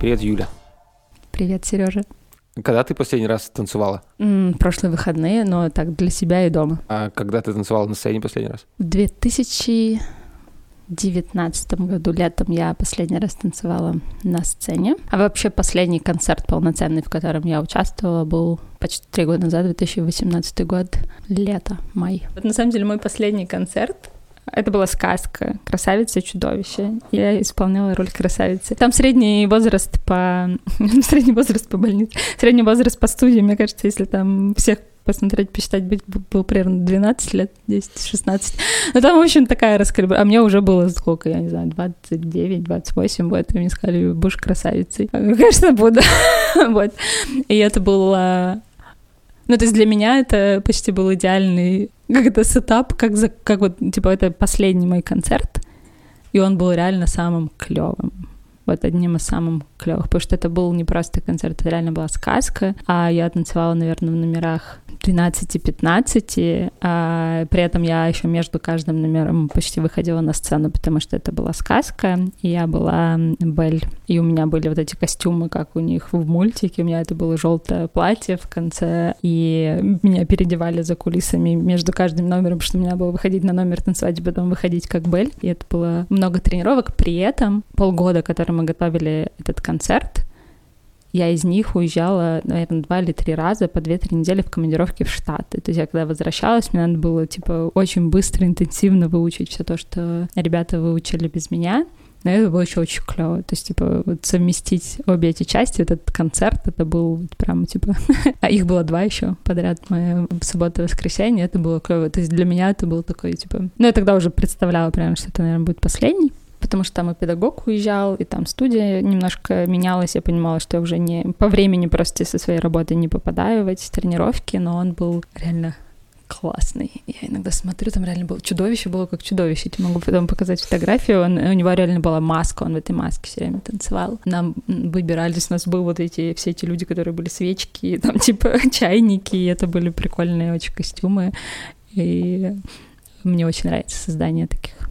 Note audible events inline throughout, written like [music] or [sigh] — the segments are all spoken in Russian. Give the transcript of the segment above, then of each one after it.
Привет, Юля. Привет, Сережа. Когда ты последний раз танцевала? М, прошлые выходные, но так для себя и дома. А когда ты танцевала на сцене последний раз? В 2019 году летом я последний раз танцевала на сцене. А вообще последний концерт полноценный, в котором я участвовала, был почти три года назад, 2018 год, лето, май. Вот на самом деле мой последний концерт это была сказка «Красавица и чудовище». Я исполняла роль красавицы. Там средний возраст по... [laughs] средний возраст по больнице. Средний возраст по студии, мне кажется, если там всех посмотреть, посчитать, быть, был примерно 12 лет, 10-16. Но там, в общем, такая раскалибровка. А мне уже было сколько, я не знаю, 29-28, вот, и мне сказали, будешь красавицей. Конечно, буду. [laughs] вот. И это было... Ну, то есть для меня это почти был идеальный как это сетап, как, за, как вот, типа, это последний мой концерт, и он был реально самым клевым. Вот одним из самых клевых, потому что это был не просто концерт, это реально была сказка, а я танцевала, наверное, в номерах 12-15, а при этом я еще между каждым номером почти выходила на сцену, потому что это была сказка, и я была Бель, и у меня были вот эти костюмы, как у них в мультике, у меня это было желтое платье в конце, и меня переодевали за кулисами между каждым номером, что у меня было выходить на номер, танцевать, и потом выходить как Бель, и это было много тренировок, при этом полгода, которые мы готовили этот концерт, я из них уезжала, наверное, два или три раза по две-три недели в командировке в Штаты. То есть я когда возвращалась, мне надо было, типа, очень быстро, интенсивно выучить все то, что ребята выучили без меня. Но это было еще очень клево. То есть, типа, вот совместить обе эти части, вот этот концерт, это был прям, типа... [laughs] а их было два еще подряд, моя суббота и воскресенье, это было клево. То есть для меня это был такой, типа... Ну, я тогда уже представляла прям, что это, наверное, будет последний потому что там и педагог уезжал, и там студия немножко менялась. Я понимала, что я уже не по времени просто со своей работы не попадаю в эти тренировки, но он был реально классный. Я иногда смотрю, там реально было чудовище, было как чудовище. Я могу потом показать фотографию. Он, у него реально была маска, он в этой маске все время танцевал. Нам выбирались, у нас были вот эти все эти люди, которые были свечки, [laughs] там типа чайники, и это были прикольные очень костюмы. И мне очень нравится создание таких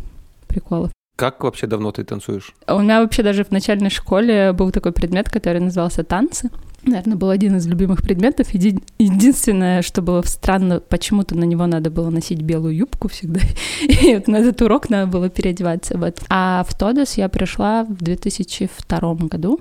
приколов. Как вообще давно ты танцуешь? У меня вообще даже в начальной школе был такой предмет, который назывался танцы. Наверное, был один из любимых предметов. Еди... Единственное, что было странно, почему-то на него надо было носить белую юбку всегда. [laughs] И вот на этот урок надо было переодеваться. Вот. А в Тодос я пришла в 2002 году.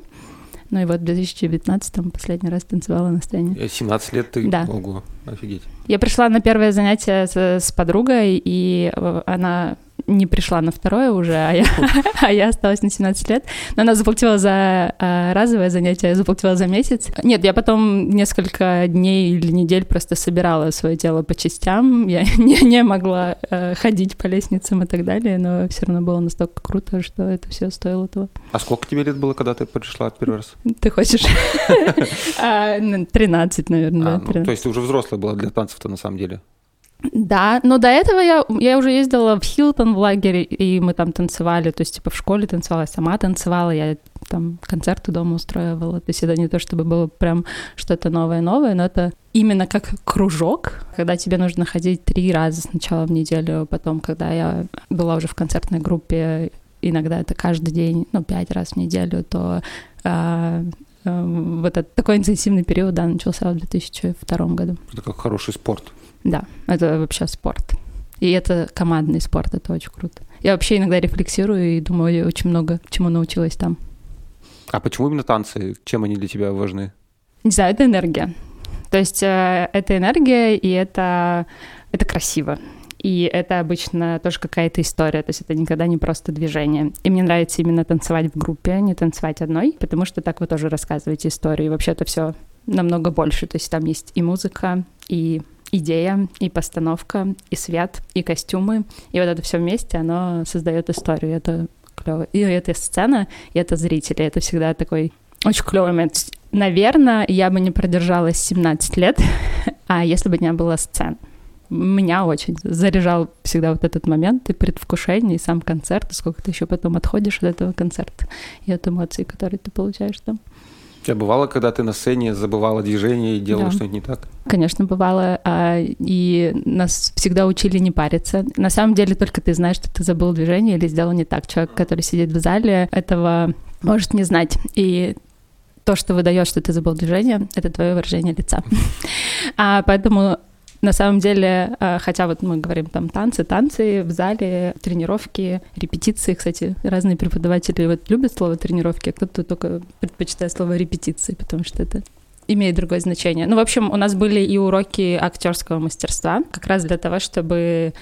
Ну и вот в 2019 последний раз танцевала на сцене. 17 лет ты? Да. Ого, офигеть. Я пришла на первое занятие с, с подругой, и э, она не пришла на второе уже, а я, [laughs] а я осталась на 17 лет. Но она заплатила за э, разовое занятие, я заплатила за месяц. Нет, я потом несколько дней или недель просто собирала свое тело по частям. Я [laughs] не, не могла э, ходить по лестницам и так далее, но все равно было настолько круто, что это все стоило того. А сколько тебе лет было, когда ты пришла первый раз? Ты хочешь? 13, [laughs] а, наверное. А, ну, то есть ты уже взрослая была для танцев-то на самом деле? Да, но до этого я, я уже ездила в Хилтон в лагере, и мы там танцевали, то есть типа в школе танцевала, я сама танцевала, я там концерты дома устраивала, то есть это не то, чтобы было прям что-то новое-новое, но это именно как кружок, когда тебе нужно ходить три раза сначала в неделю, потом, когда я была уже в концертной группе, иногда это каждый день, ну, пять раз в неделю, то а, а, вот этот такой интенсивный период, да, начался в 2002 году. Это как хороший спорт. Да, это вообще спорт. И это командный спорт, это очень круто. Я вообще иногда рефлексирую и думаю, я очень много чему научилась там. А почему именно танцы? Чем они для тебя важны? Не знаю, это энергия. То есть э, это энергия, и это, это красиво. И это обычно тоже какая-то история, то есть это никогда не просто движение. И мне нравится именно танцевать в группе, а не танцевать одной, потому что так вы тоже рассказываете историю. И вообще это все намного больше. То есть там есть и музыка, и идея, и постановка, и свет, и костюмы. И вот это все вместе, оно создает историю. Это клево. И это сцена, и это зрители. Это всегда такой очень клевый момент. Наверное, я бы не продержалась 17 лет, [laughs] а если бы не было сцен. меня очень заряжал всегда вот этот момент и предвкушение, и сам концерт, и сколько ты еще потом отходишь от этого концерта и от эмоций, которые ты получаешь там. У тебя бывало, когда ты на сцене забывала движение и делала да. что-нибудь не так? Конечно, бывало. А, и нас всегда учили не париться. На самом деле только ты знаешь, что ты забыл движение или сделал не так. Человек, который сидит в зале, этого может не знать. И то, что выдает, что ты забыл движение, это твое выражение лица. [laughs] А поэтому на самом деле, э, хотя вот мы говорим там танцы, танцы в зале, тренировки, репетиции, кстати, разные преподаватели вот любят слово тренировки, а кто-то только предпочитает слово репетиции, потому что это имеет другое значение. Ну, в общем, у нас были и уроки актерского мастерства, как раз для того, чтобы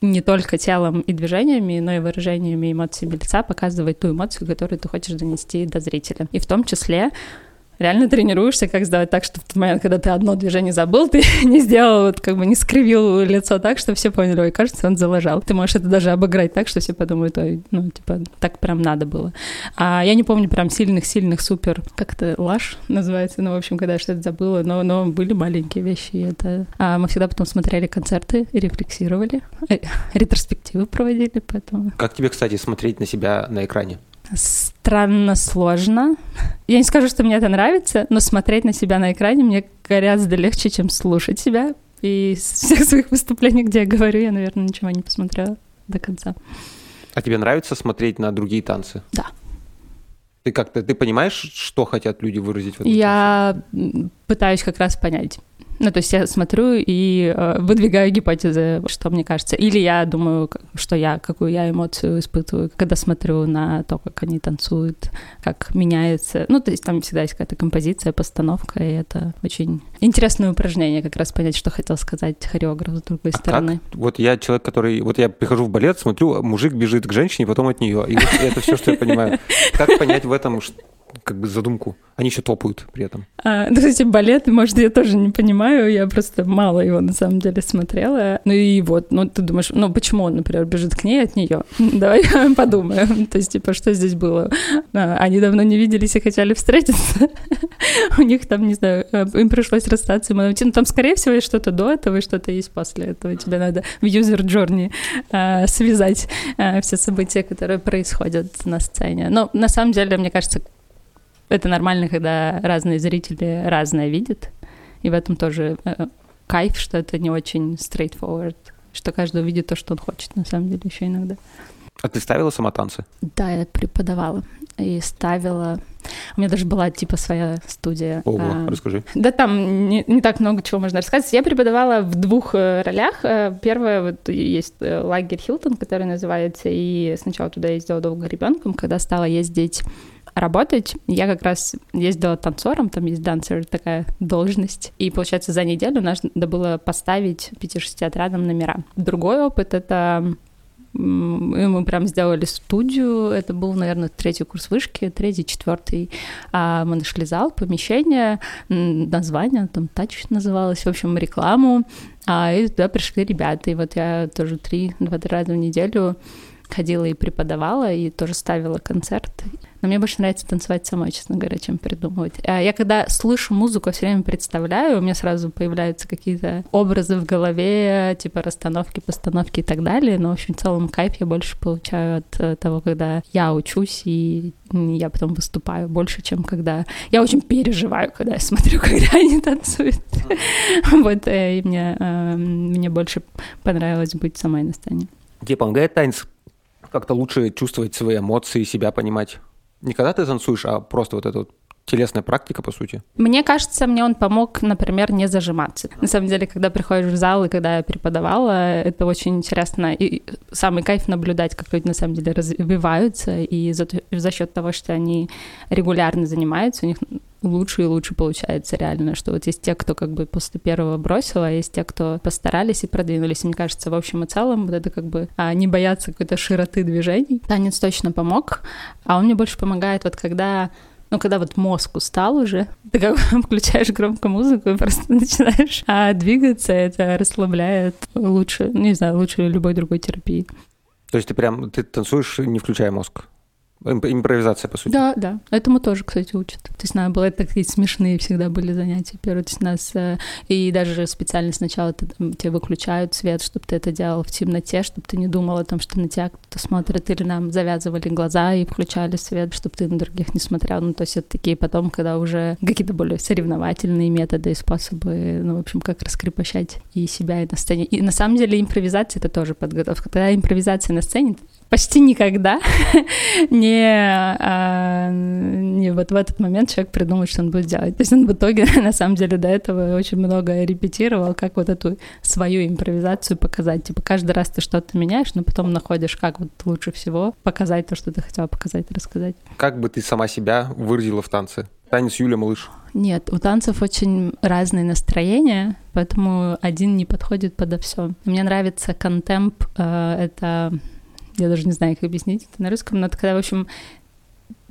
не только телом и движениями, но и выражениями эмоциями лица показывать ту эмоцию, которую ты хочешь донести до зрителя. И в том числе реально тренируешься, как сделать так, чтобы в момент, когда ты одно движение забыл, ты [laughs] не сделал, вот как бы не скривил лицо так, что все поняли, ой, кажется, он залажал. Ты можешь это даже обыграть так, что все подумают, ой, ну, типа, так прям надо было. А я не помню прям сильных-сильных супер, как это, лаж называется, ну, в общем, когда я что-то забыла, но, но были маленькие вещи, и это... А мы всегда потом смотрели концерты и рефлексировали, э, [laughs] ретроспективы проводили, поэтому... Как тебе, кстати, смотреть на себя на экране? Странно сложно. Я не скажу, что мне это нравится, но смотреть на себя на экране мне гораздо легче, чем слушать себя. И из всех своих выступлений, где я говорю, я, наверное, ничего не посмотрела до конца. А тебе нравится смотреть на другие танцы? Да. Ты как-то ты понимаешь, что хотят люди выразить в этом? Я танце? пытаюсь как раз понять. Ну, то есть я смотрю и э, выдвигаю гипотезы, что мне кажется. Или я думаю, что я, какую я эмоцию испытываю, когда смотрю на то, как они танцуют, как меняется. Ну, то есть там всегда есть какая-то композиция, постановка, и это очень интересное упражнение, как раз понять, что хотел сказать хореограф с другой а стороны. Как? Вот я человек, который... Вот я прихожу в балет, смотрю, мужик бежит к женщине, потом от нее. И вот это все, что я понимаю. Как понять в этом, как бы задумку. Они еще топают при этом. А, ну, кстати, балет, может, я тоже не понимаю, я просто мало его на самом деле смотрела. Ну и вот, ну ты думаешь, ну почему он, например, бежит к ней от нее? [laughs] Давай [laughs] подумаем. [laughs] То есть, типа, что здесь было? А, они давно не виделись и хотели встретиться. У них там, не знаю, э, им пришлось расстаться. Ну, там, скорее всего, есть что-то до этого и что-то есть после этого. Тебе надо в user journey а, связать а, все события, которые происходят на сцене. Но на самом деле, мне кажется, это нормально, когда разные зрители разное видят. И в этом тоже э, кайф, что это не очень straightforward, что каждый видит то, что он хочет, на самом деле, еще иногда. А ты ставила сама танцы? Да, я преподавала и ставила. У меня даже была типа своя студия. Ого, а, расскажи. Да, там не, не так много чего можно рассказать. Я преподавала в двух э, ролях. Э, первая вот есть лагерь Хилтон, который называется, и сначала туда ездила долго ребенком, когда стала ездить работать, я как раз ездила танцором, там есть дансер, такая должность, и, получается, за неделю надо было поставить 5-6 отрядам номера. Другой опыт — это мы прям сделали студию, это был, наверное, третий курс вышки, третий, четвертый. А мы нашли зал, помещение, название, там тач называлось, в общем, рекламу, а, и туда пришли ребята, и вот я тоже три-два раза в неделю ходила и преподавала, и тоже ставила концерт. Но мне больше нравится танцевать самой, честно говоря, чем придумывать. А я когда слышу музыку, все время представляю, у меня сразу появляются какие-то образы в голове, типа расстановки, постановки и так далее. Но, в общем, в целом кайф я больше получаю от э, того, когда я учусь и я потом выступаю больше, чем когда... Я очень переживаю, когда я смотрю, [laughs] когда они танцуют. Вот, э, и мне, э, мне больше понравилось быть самой на сцене. Тебе помогает танец как-то лучше чувствовать свои эмоции, себя понимать? Не когда ты танцуешь, а просто вот эта вот телесная практика, по сути? Мне кажется, мне он помог, например, не зажиматься. На самом деле, когда приходишь в зал и когда я преподавала, это очень интересно. И самый кайф наблюдать, как люди на самом деле развиваются, и за, за счет того, что они регулярно занимаются, у них лучше и лучше получается реально, что вот есть те, кто как бы после первого бросил, а есть те, кто постарались и продвинулись. мне кажется, в общем и целом, вот это как бы а, не бояться какой-то широты движений. Танец точно помог, а он мне больше помогает вот когда ну, когда вот мозг устал уже, [laughs] ты как бы включаешь громко музыку и просто [laughs] начинаешь а, двигаться, это расслабляет лучше, не знаю, лучше любой другой терапии. То есть ты прям, ты танцуешь, не включая мозг? Импровизация, по сути. Да, да. Этому тоже, кстати, учат. То есть надо было такие смешные всегда были занятия. Первые, то есть нас э, и даже специально сначала ты, там, тебе выключают свет, чтобы ты это делал в темноте, чтобы ты не думал о том, что на тебя кто-то смотрит, или нам завязывали глаза и включали свет, чтобы ты на других не смотрел. Ну, то есть это такие потом, когда уже какие-то более соревновательные методы и способы, ну, в общем, как раскрепощать и себя, и на сцене. И на самом деле импровизация — это тоже подготовка. Когда импровизация на сцене, почти никогда [laughs] не, а, не вот в этот момент человек придумает, что он будет делать. То есть он в итоге, [laughs] на самом деле, до этого очень много репетировал, как вот эту свою импровизацию показать. Типа каждый раз ты что-то меняешь, но потом находишь, как вот лучше всего показать то, что ты хотела показать, рассказать. Как бы ты сама себя выразила в танце? Танец Юля Малыш. Нет, у танцев очень разные настроения, поэтому один не подходит подо все. Мне нравится контемп, э, это я даже не знаю, как объяснить это на русском, но когда, в общем,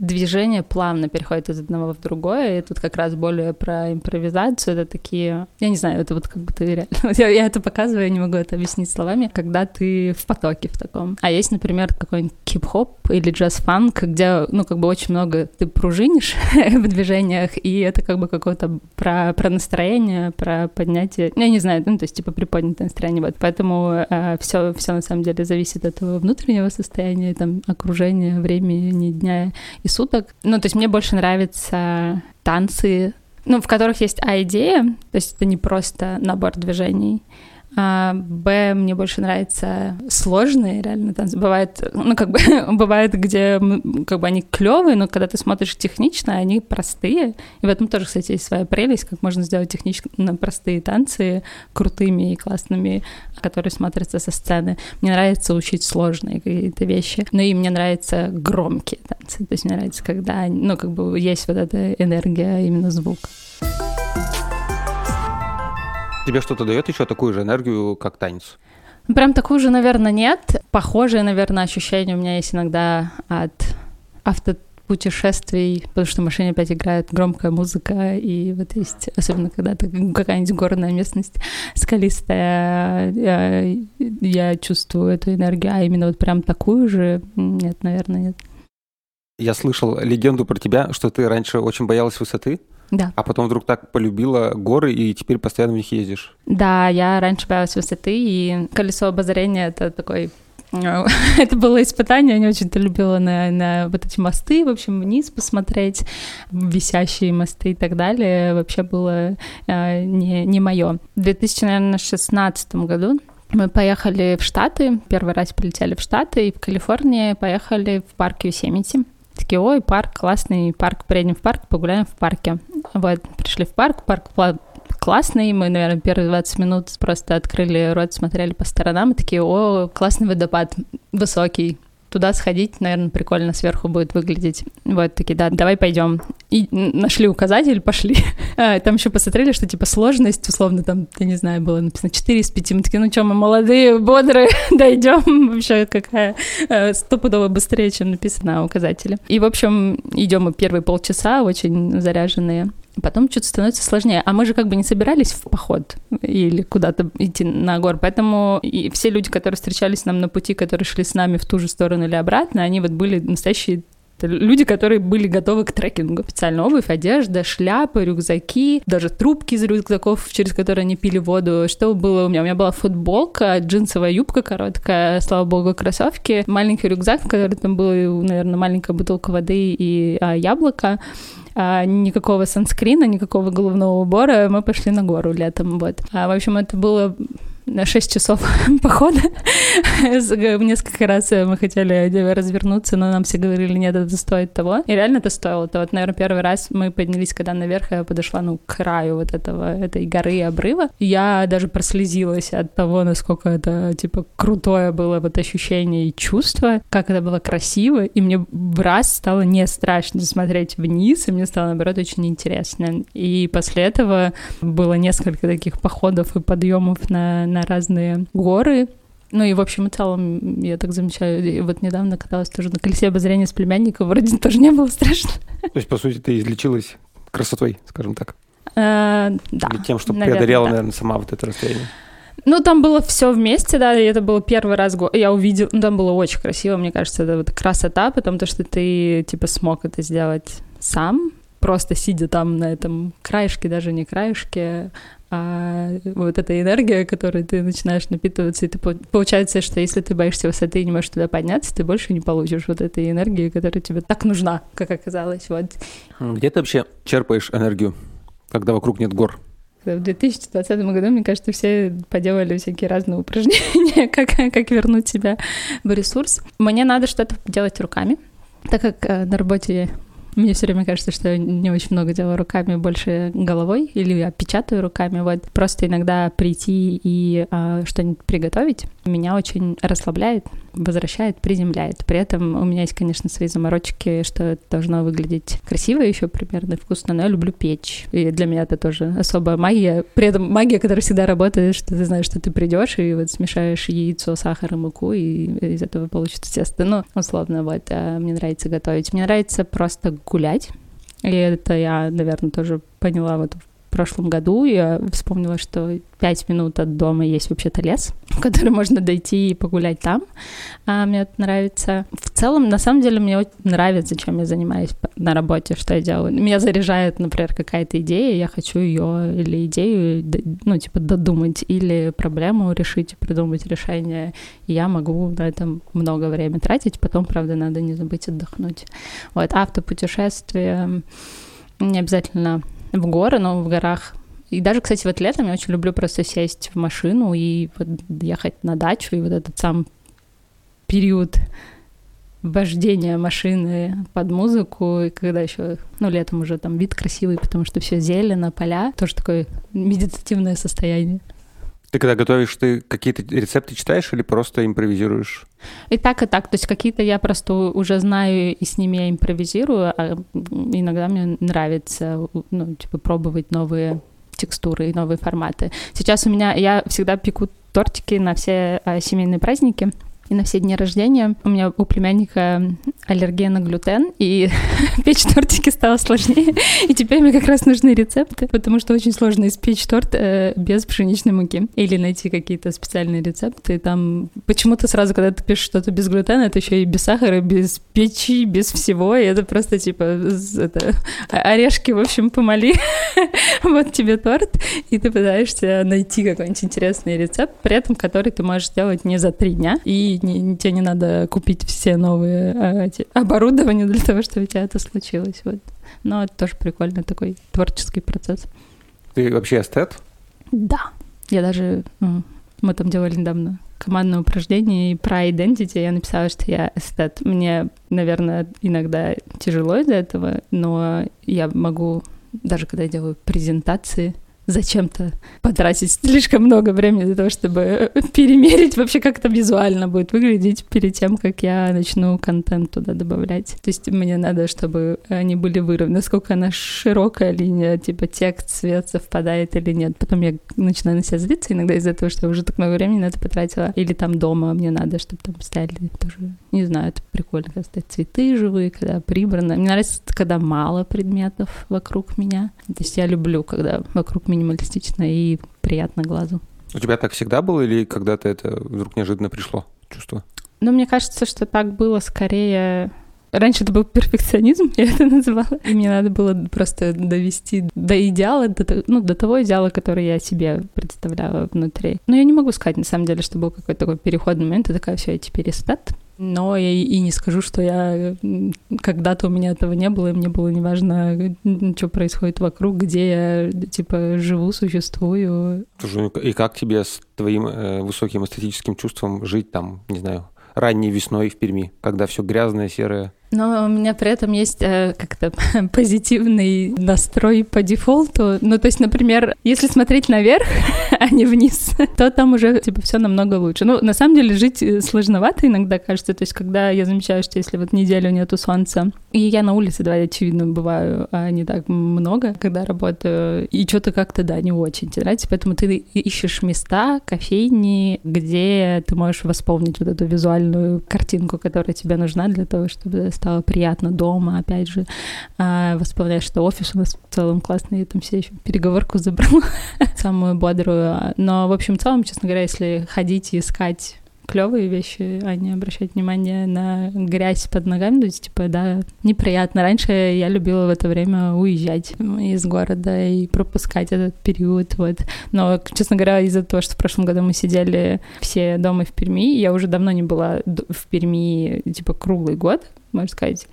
движение плавно переходит из одного в другое, и тут как раз более про импровизацию, это такие, я не знаю, это вот как ты реально, [laughs] я, я это показываю, я не могу это объяснить словами, когда ты в потоке в таком. А есть, например, какой-нибудь хип-хоп или джаз-фанк, где, ну, как бы очень много ты пружинишь [laughs] в движениях, и это как бы какое-то про, про настроение, про поднятие, я не знаю, ну, то есть типа приподнятое настроение, вот, поэтому э, все, все на самом деле зависит от твоего внутреннего состояния, там, окружения, времени, дня и суток. Ну, то есть мне больше нравятся танцы, ну, в которых есть А-идея, то есть это не просто набор движений, а, Б, мне больше нравятся сложные реально танцы. Бывает, ну, как бы, [laughs] бывает, где как бы они клевые, но когда ты смотришь технично, они простые. И в этом тоже, кстати, есть своя прелесть, как можно сделать технично простые танцы крутыми и классными, которые смотрятся со сцены. Мне нравится учить сложные какие-то вещи. Ну и мне нравятся громкие танцы. То есть мне нравится, когда, ну, как бы есть вот эта энергия именно звука. Тебе что-то дает еще такую же энергию, как танец? Прям такую же, наверное, нет. Похожие, наверное, ощущения у меня есть иногда от автопутешествий, потому что в машине опять играет громкая музыка, и вот есть, особенно когда это какая-нибудь горная местность скалистая, я, я чувствую эту энергию, а именно вот прям такую же, нет, наверное, нет. Я слышал легенду про тебя, что ты раньше очень боялась высоты. Да. А потом вдруг так полюбила горы, и теперь постоянно в них ездишь. Да, я раньше боялась высоты, и колесо обозрения — это такой [laughs] это было испытание, я не очень-то любила на, на вот эти мосты, в общем, вниз посмотреть, висящие мосты и так далее, вообще было э, не, не мое. В 2016 году мы поехали в Штаты, первый раз полетели в Штаты, и в Калифорнии поехали в парк Юсемити. Такие, ой, парк, классный парк, приедем в парк, погуляем в парке. Вот, пришли в парк, парк классный, мы, наверное, первые 20 минут просто открыли рот, смотрели по сторонам и такие, о, классный водопад, высокий, туда сходить, наверное, прикольно сверху будет выглядеть. Вот такие, да, давай пойдем. И нашли указатель, пошли. [laughs] А, там еще посмотрели, что типа сложность, условно, там, я не знаю, было написано 4 из 5. Мы такие, ну что, мы молодые, бодрые, [laughs] дойдем. [laughs] Вообще какая э, стопудово быстрее, чем написано на указателе. И, в общем, идем мы первые полчаса, очень заряженные. Потом что-то становится сложнее. А мы же как бы не собирались в поход или куда-то идти на гор. Поэтому и все люди, которые встречались нам на пути, которые шли с нами в ту же сторону или обратно, они вот были настоящие люди, которые были готовы к трекингу. Специально обувь, одежда, шляпы, рюкзаки, даже трубки из рюкзаков, через которые они пили воду. Что было у меня? У меня была футболка, джинсовая юбка короткая, слава богу, кроссовки, маленький рюкзак, в котором там была, наверное, маленькая бутылка воды и а, яблоко а, никакого санскрина, никакого головного убора, мы пошли на гору летом, вот. А, в общем, это было 6 часов [laughs] похода. Несколько раз мы хотели развернуться, но нам все говорили, нет, это стоит того. И реально это стоило. Это вот, наверное, первый раз мы поднялись, когда наверх, я подошла, ну, к краю вот этого, этой горы и обрыва. Я даже прослезилась от того, насколько это, типа, крутое было вот ощущение и чувство, как это было красиво, и мне в раз стало не страшно смотреть вниз, и мне стало, наоборот, очень интересно. И после этого было несколько таких походов и подъемов на, на разные горы. Ну и в общем и целом, я так замечаю, и вот недавно каталась тоже на колесе обозрения с племянником, вроде тоже не было страшно. То есть, по сути, ты излечилась красотой, скажем так? Э, да. Или тем, что преодолела, наверное, сама вот это расстояние? Ну, там было все вместе, да, и это был первый раз, я увидел, ну, там было очень красиво, мне кажется, это вот красота, потому что ты, типа, смог это сделать сам, просто сидя там на этом краешке, даже не краешке, а вот эта энергия, которой ты начинаешь напитываться, и ты, получается, что если ты боишься высоты и не можешь туда подняться, ты больше не получишь вот этой энергии, которая тебе так нужна, как оказалось. Вот. Где ты вообще черпаешь энергию, когда вокруг нет гор? В 2020 году, мне кажется, все поделали всякие разные упражнения, [laughs] как, как вернуть себя в ресурс. Мне надо что-то делать руками, так как э, на работе мне все время кажется, что я не очень много делаю руками, больше головой, или я печатаю руками. Вот просто иногда прийти и а, что-нибудь приготовить меня очень расслабляет, возвращает, приземляет. При этом у меня есть, конечно, свои заморочки, что это должно выглядеть красиво еще примерно вкусно, но я люблю печь. И для меня это тоже особая магия. При этом магия, которая всегда работает, что ты знаешь, что ты придешь и вот смешаешь яйцо, сахар и муку, и из этого получится тесто. Ну, условно, вот. А мне нравится готовить. Мне нравится просто гулять. И это я, наверное, тоже поняла вот прошлом году. Я вспомнила, что пять минут от дома есть вообще-то лес, [laughs] в который можно дойти и погулять там. А, мне это нравится. В целом, на самом деле, мне нравится, чем я занимаюсь на работе, что я делаю. Меня заряжает, например, какая-то идея, я хочу ее или идею, ну, типа, додумать, или проблему решить, придумать решение. Я могу на этом много времени тратить. Потом, правда, надо не забыть отдохнуть. Вот, автопутешествия не обязательно в горы, но в горах и даже, кстати, вот летом я очень люблю просто сесть в машину и вот ехать на дачу, и вот этот сам период вождения машины под музыку, и когда еще, ну, летом уже там вид красивый, потому что все зелено, поля, тоже такое медитативное состояние. Ты когда готовишь, ты какие-то рецепты читаешь или просто импровизируешь? И так, и так. То есть какие-то я просто уже знаю, и с ними я импровизирую, а иногда мне нравится, ну, типа, пробовать новые текстуры и новые форматы. Сейчас у меня, я всегда пеку тортики на все а, семейные праздники, и на все дни рождения. У меня у племянника аллергия на глютен, и [laughs] печь тортики стало сложнее. И теперь мне как раз нужны рецепты, потому что очень сложно испечь торт э, без пшеничной муки. Или найти какие-то специальные рецепты. Там почему-то сразу, когда ты пишешь что-то без глютена, это еще и без сахара, без печи, без всего. И это просто типа это, орешки, в общем, помоли. [laughs] вот тебе торт. И ты пытаешься найти какой-нибудь интересный рецепт, при этом который ты можешь сделать не за три дня. И не, тебе не надо купить все новые а, эти, оборудования для того, чтобы у тебя это случилось. Вот. Но это тоже прикольный такой творческий процесс. Ты вообще эстет? Да. Я даже... Мы там делали недавно командное упражнение и про identity я написала, что я эстет. Мне, наверное, иногда тяжело из-за этого, но я могу, даже когда я делаю презентации, зачем-то потратить слишком много времени для того, чтобы э, перемерить вообще, как это визуально будет выглядеть перед тем, как я начну контент туда добавлять. То есть мне надо, чтобы они были выровнены, насколько она широкая линия, типа текст, цвет совпадает или нет. Потом я начинаю на себя злиться иногда из-за того, что я уже так много времени на это потратила. Или там дома мне надо, чтобы там стояли тоже, не знаю, это прикольно, когда стоят цветы живые, когда прибрано. Мне нравится, когда мало предметов вокруг меня. То есть я люблю, когда вокруг минималистично и приятно глазу. У тебя так всегда было или когда-то это вдруг неожиданно пришло чувство? Ну, мне кажется, что так было скорее... Раньше это был перфекционизм, [laughs] я это называла. И мне надо было просто довести до идеала, до, ну, до того идеала, который я себе представляла внутри. Но я не могу сказать, на самом деле, что был какой-то такой переходный момент, и такая, все, я теперь эстет но я и не скажу, что я когда-то у меня этого не было, и мне было неважно, что происходит вокруг, где я типа живу, существую. Ну и как тебе с твоим э, высоким эстетическим чувством жить там, не знаю, ранней весной в Перми, когда все грязное, серое? Но у меня при этом есть э, как-то [laughs] позитивный настрой по дефолту. Ну, то есть, например, если смотреть наверх, [laughs] а не вниз, [laughs] то там уже типа все намного лучше. Ну, на самом деле, жить э, сложновато иногда кажется. То есть, когда я замечаю, что если вот неделю нету солнца, и я на улице, да, очевидно, бываю а не так много, когда работаю, и что-то как-то, да, не очень тебе нравится, поэтому ты ищешь места, кофейни, где ты можешь восполнить вот эту визуальную картинку, которая тебе нужна для того, чтобы стало приятно дома, опять же. А, вспоминаешь, что офис у нас в целом классный, я там все еще переговорку забрала, [laughs] самую бодрую. Но, в общем, в целом, честно говоря, если ходить и искать клевые вещи, а не обращать внимание на грязь под ногами. То есть, типа, да, неприятно. Раньше я любила в это время уезжать из города и пропускать этот период, вот. Но, честно говоря, из-за того, что в прошлом году мы сидели все дома в Перми, я уже давно не была в Перми, типа, круглый год, можно сказать.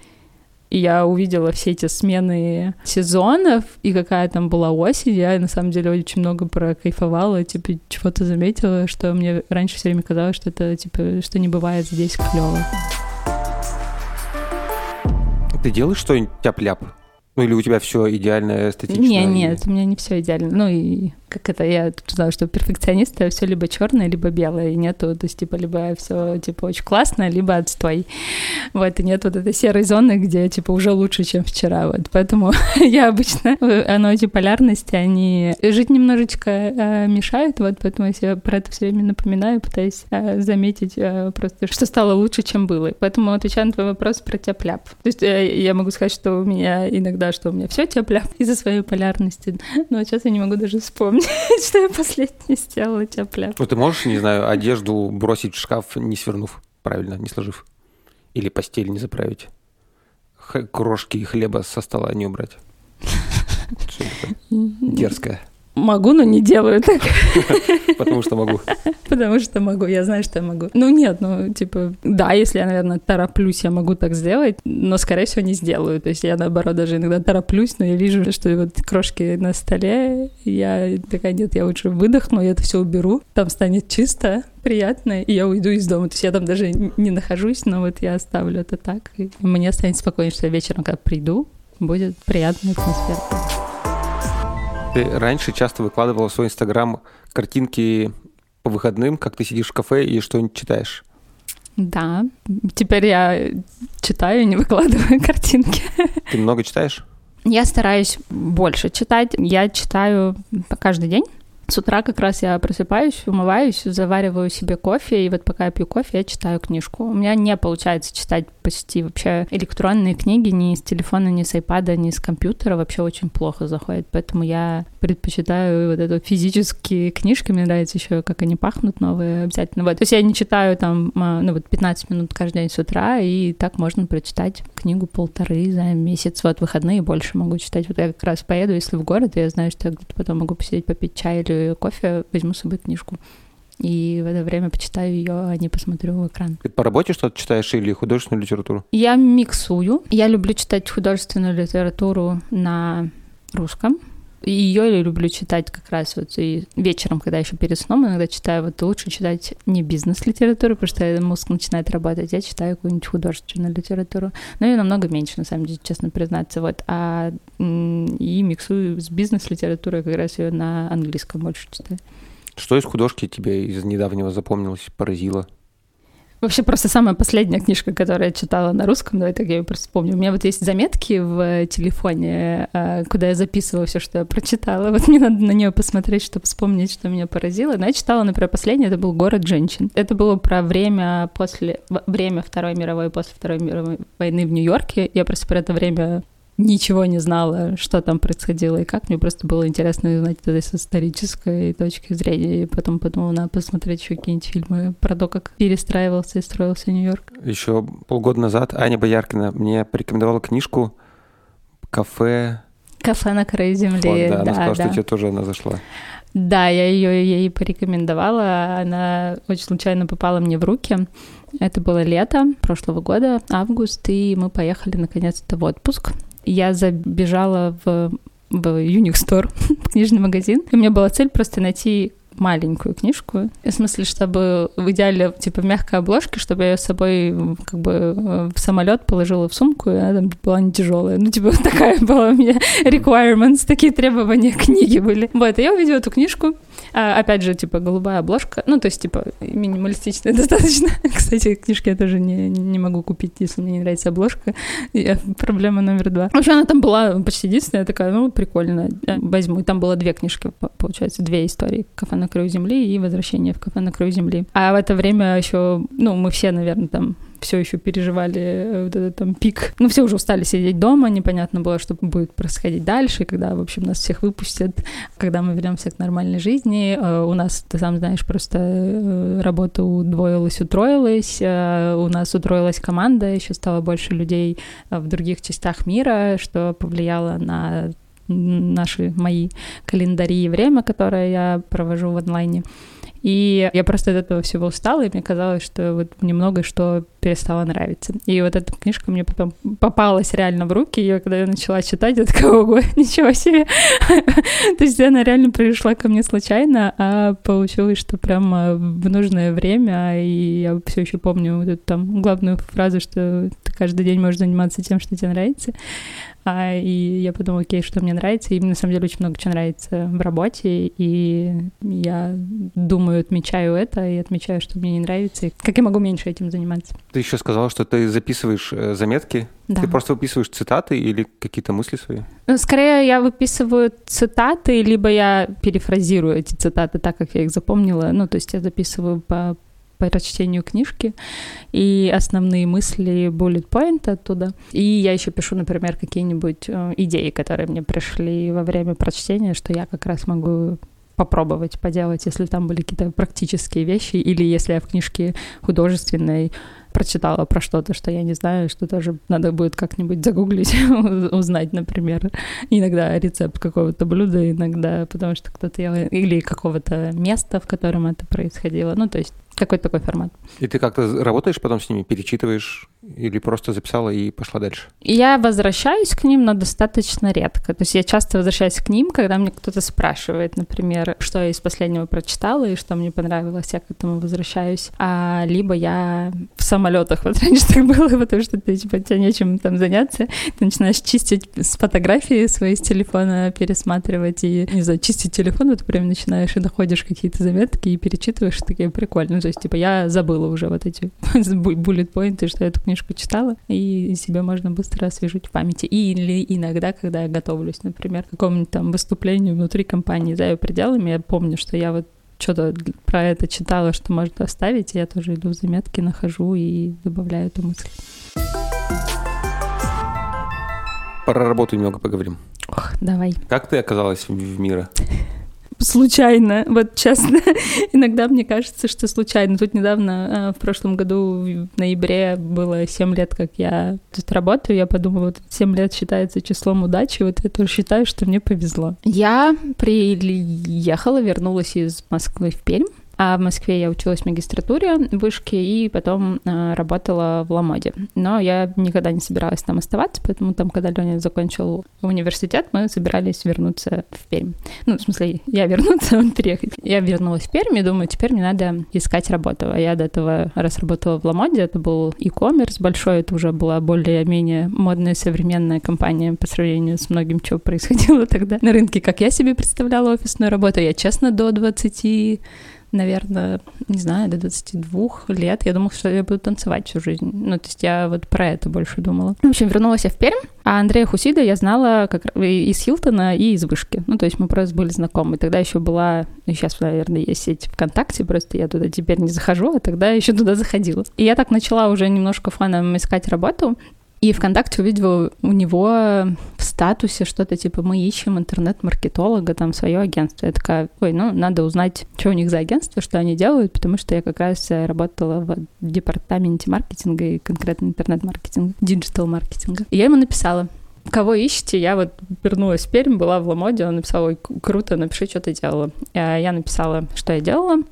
И я увидела все эти смены сезонов, и какая там была осень. Я, на самом деле, очень много прокайфовала, типа, чего-то заметила, что мне раньше все время казалось, что это, типа, что не бывает здесь клево. Ты делаешь что-нибудь тяп-ляп? Ну или у тебя все идеально эстетично? Не, нет, у меня не все идеально. Ну и как это, я знаю, что перфекционисты все либо черное, либо белое, и нету, то есть, типа, либо все, типа, очень классно, либо отстой. Вот, и нет вот этой серой зоны, где, типа, уже лучше, чем вчера, вот, поэтому [laughs] я обычно, оно, эти полярности, они жить немножечко э, мешают, вот, поэтому я себе про это все время напоминаю, пытаюсь э, заметить э, просто, что стало лучше, чем было. Поэтому, отвечая на твой вопрос про тяп-ляп. То есть, э, я могу сказать, что у меня иногда, что у меня все тяп-ляп из-за своей полярности, [laughs] но сейчас я не могу даже вспомнить, вспомнить, [laughs] что я последнее сделала тяп-ляп. Ну, ты можешь, не знаю, одежду бросить в шкаф, не свернув, правильно, не сложив? Или постель не заправить? Х- крошки хлеба со стола не убрать? [laughs] Дерзкое. Могу, но не делаю так. [laughs] Потому что могу. Потому что могу, я знаю, что я могу. Ну нет, ну типа, да, если я, наверное, тороплюсь, я могу так сделать, но, скорее всего, не сделаю. То есть я, наоборот, даже иногда тороплюсь, но я вижу, что вот крошки на столе, я такая, нет, я лучше выдохну, я это все уберу, там станет чисто, приятно, и я уйду из дома. То есть я там даже не нахожусь, но вот я оставлю это так, и мне станет спокойнее, что я вечером, когда приду, будет приятная атмосфера. Ты раньше часто выкладывала в свой Инстаграм картинки по выходным, как ты сидишь в кафе и что-нибудь читаешь. Да, теперь я читаю, не выкладываю [laughs] картинки. Ты много читаешь? Я стараюсь больше читать. Я читаю каждый день. С утра как раз я просыпаюсь, умываюсь, завариваю себе кофе, и вот пока я пью кофе, я читаю книжку. У меня не получается читать почти вообще электронные книги ни с телефона, ни с айпада, ни с компьютера. Вообще очень плохо заходит, поэтому я предпочитаю вот это физические книжки. Мне нравится еще, как они пахнут новые обязательно. Вот. То есть я не читаю там, а, ну вот 15 минут каждый день с утра, и так можно прочитать книгу полторы за месяц. Вот выходные больше могу читать. Вот я как раз поеду, если в город, я знаю, что я потом могу посидеть, попить чай или кофе, возьму с собой книжку. И в это время почитаю ее, а не посмотрю в экран. Ты по работе что-то читаешь или художественную литературу? Я миксую. Я люблю читать художественную литературу на русском. Ее я люблю читать как раз вот и вечером, когда еще перед сном иногда читаю. Вот лучше читать не бизнес-литературу, потому что мозг начинает работать. Я читаю какую-нибудь художественную литературу. Но ее намного меньше, на самом деле, честно признаться. Вот. А и миксую с бизнес-литературой, как раз ее на английском больше читаю. Что из художки тебе из недавнего запомнилось, поразило? Вообще просто самая последняя книжка, которую я читала на русском, давай так я ее просто вспомню. У меня вот есть заметки в телефоне, а, куда я записывала все, что я прочитала. Вот мне надо на нее посмотреть, чтобы вспомнить, что меня поразило. Но я читала, например, последнее, это был «Город женщин». Это было про время после... время Второй мировой, после Второй мировой войны в Нью-Йорке. Я просто про это время ничего не знала, что там происходило и как. Мне просто было интересно узнать это с исторической точки зрения. И потом подумала, надо посмотреть еще какие-нибудь фильмы про то, как перестраивался и строился Нью-Йорк. Еще полгода назад Аня Бояркина мне порекомендовала книжку «Кафе...» «Кафе на краю земли». Вот, да, она сказала, да. что тебе тоже она зашла. Да, я ее ей порекомендовала. Она очень случайно попала мне в руки. Это было лето прошлого года, август, и мы поехали наконец-то в отпуск я забежала в, в Unix Store, [laughs] книжный магазин. И у меня была цель просто найти маленькую книжку. В смысле, чтобы в идеале, типа, мягкой обложке, чтобы я ее с собой как бы в самолет положила в сумку, и она там была не тяжелая. Ну, типа, [laughs] такая была у меня [laughs] requirements, такие требования книги были. Вот, и я увидела эту книжку, а, опять же, типа, голубая обложка. Ну, то есть, типа, минималистичная [laughs] достаточно. Кстати, книжки я тоже не, не могу купить, если мне не нравится обложка. Я, проблема номер два. В общем, она там была почти единственная, такая, ну, прикольно, возьму. И там было две книжки, получается, две истории. «Кафе на краю земли» и «Возвращение в кафе на краю земли». А в это время еще, ну, мы все, наверное, там все еще переживали э, вот этот там пик. Ну, все уже устали сидеть дома, непонятно было, что будет происходить дальше, когда, в общем, нас всех выпустят, когда мы вернемся к нормальной жизни. Э, у нас, ты сам знаешь, просто э, работа удвоилась, утроилась, у нас утроилась команда, еще стало больше людей в других частях мира, что повлияло на наши мои календари и время, которое я провожу в онлайне. И я просто от этого всего устала, и мне казалось, что вот мне многое что перестало нравиться. И вот эта книжка мне потом попалась реально в руки, и когда я начала читать, я такая, ого, [laughs] ничего себе. [laughs] То есть она реально пришла ко мне случайно, а получилось, что прямо в нужное время, и я все еще помню вот эту там главную фразу, что ты каждый день можешь заниматься тем, что тебе нравится. А, и я подумала, окей, что мне нравится. И мне на самом деле очень много чего нравится в работе. И я думаю, отмечаю это и отмечаю, что мне не нравится. И как я могу меньше этим заниматься. Ты еще сказала, что ты записываешь э, заметки. Да. Ты просто выписываешь цитаты или какие-то мысли свои? Ну, скорее, я выписываю цитаты, либо я перефразирую эти цитаты так, как я их запомнила. Ну, то есть я записываю по по прочтению книжки и основные мысли bullet point оттуда. И я еще пишу, например, какие-нибудь э, идеи, которые мне пришли во время прочтения, что я как раз могу попробовать поделать, если там были какие-то практические вещи, или если я в книжке художественной прочитала про что-то, что я не знаю, что тоже надо будет как-нибудь загуглить, [laughs] узнать, например, иногда рецепт какого-то блюда, иногда потому что кто-то ел, или какого-то места, в котором это происходило. Ну, то есть какой такой формат. И ты как-то работаешь потом с ними, перечитываешь или просто записала и пошла дальше? Я возвращаюсь к ним, но достаточно редко. То есть я часто возвращаюсь к ним, когда мне кто-то спрашивает, например, что я из последнего прочитала и что мне понравилось, я к этому возвращаюсь. А либо я в самолетах, [laughs] вот раньше так было, потому что ты типа тебе нечем там заняться, ты начинаешь чистить с фотографии свои с телефона, пересматривать и, не знаю, чистить телефон, вот прям начинаешь и находишь какие-то заметки и перечитываешь, такие прикольно то есть, типа, я забыла уже вот эти [laughs] буллет-поинты, что я эту книжку читала, и себе можно быстро освежить в памяти. Или иногда, когда я готовлюсь, например, к какому-нибудь там выступлению внутри компании за ее пределами, я помню, что я вот что-то про это читала, что можно оставить, и я тоже иду в заметки, нахожу и добавляю эту мысль. Про работу немного поговорим. Ох, давай. Как ты оказалась в мире? Случайно. Вот честно, [laughs] иногда мне кажется, что случайно. Тут недавно, э, в прошлом году, в ноябре, было 7 лет, как я тут работаю. Я подумала, вот 7 лет считается числом удачи. Вот я тоже считаю, что мне повезло. Я приехала, вернулась из Москвы в Пермь. А в Москве я училась в магистратуре в вышке и потом э, работала в Ламоде. Но я никогда не собиралась там оставаться, поэтому там, когда Леня закончил университет, мы собирались вернуться в Пермь. Ну, в смысле, я вернуться, [laughs] он переехать. Я вернулась в Пермь и думаю, теперь мне надо искать работу. А я до этого раз работала в Ламоде, это был e-commerce большой, это уже была более-менее модная современная компания по сравнению с многим, что происходило [laughs] тогда на рынке, как я себе представляла офисную работу. Я, честно, до 20 наверное, не знаю, до 22 лет я думала, что я буду танцевать всю жизнь. Ну, то есть я вот про это больше думала. В общем, вернулась я в Пермь, а Андрея Хусида я знала как из Хилтона и из Вышки. Ну, то есть мы просто были знакомы. Тогда еще была, ну, сейчас, наверное, есть сеть ВКонтакте, просто я туда теперь не захожу, а тогда еще туда заходила. И я так начала уже немножко фаном искать работу. И ВКонтакте увидела у него в статусе что-то типа «Мы ищем интернет-маркетолога, там, свое агентство». Я такая, ой, ну, надо узнать, что у них за агентство, что они делают, потому что я как раз работала в департаменте маркетинга и конкретно интернет-маркетинга, диджитал-маркетинга. И я ему написала, кого ищете? Я вот вернулась в Пермь, была в Ламоде, он написал, ой, круто, напиши, что ты делала. Я написала, что я делала,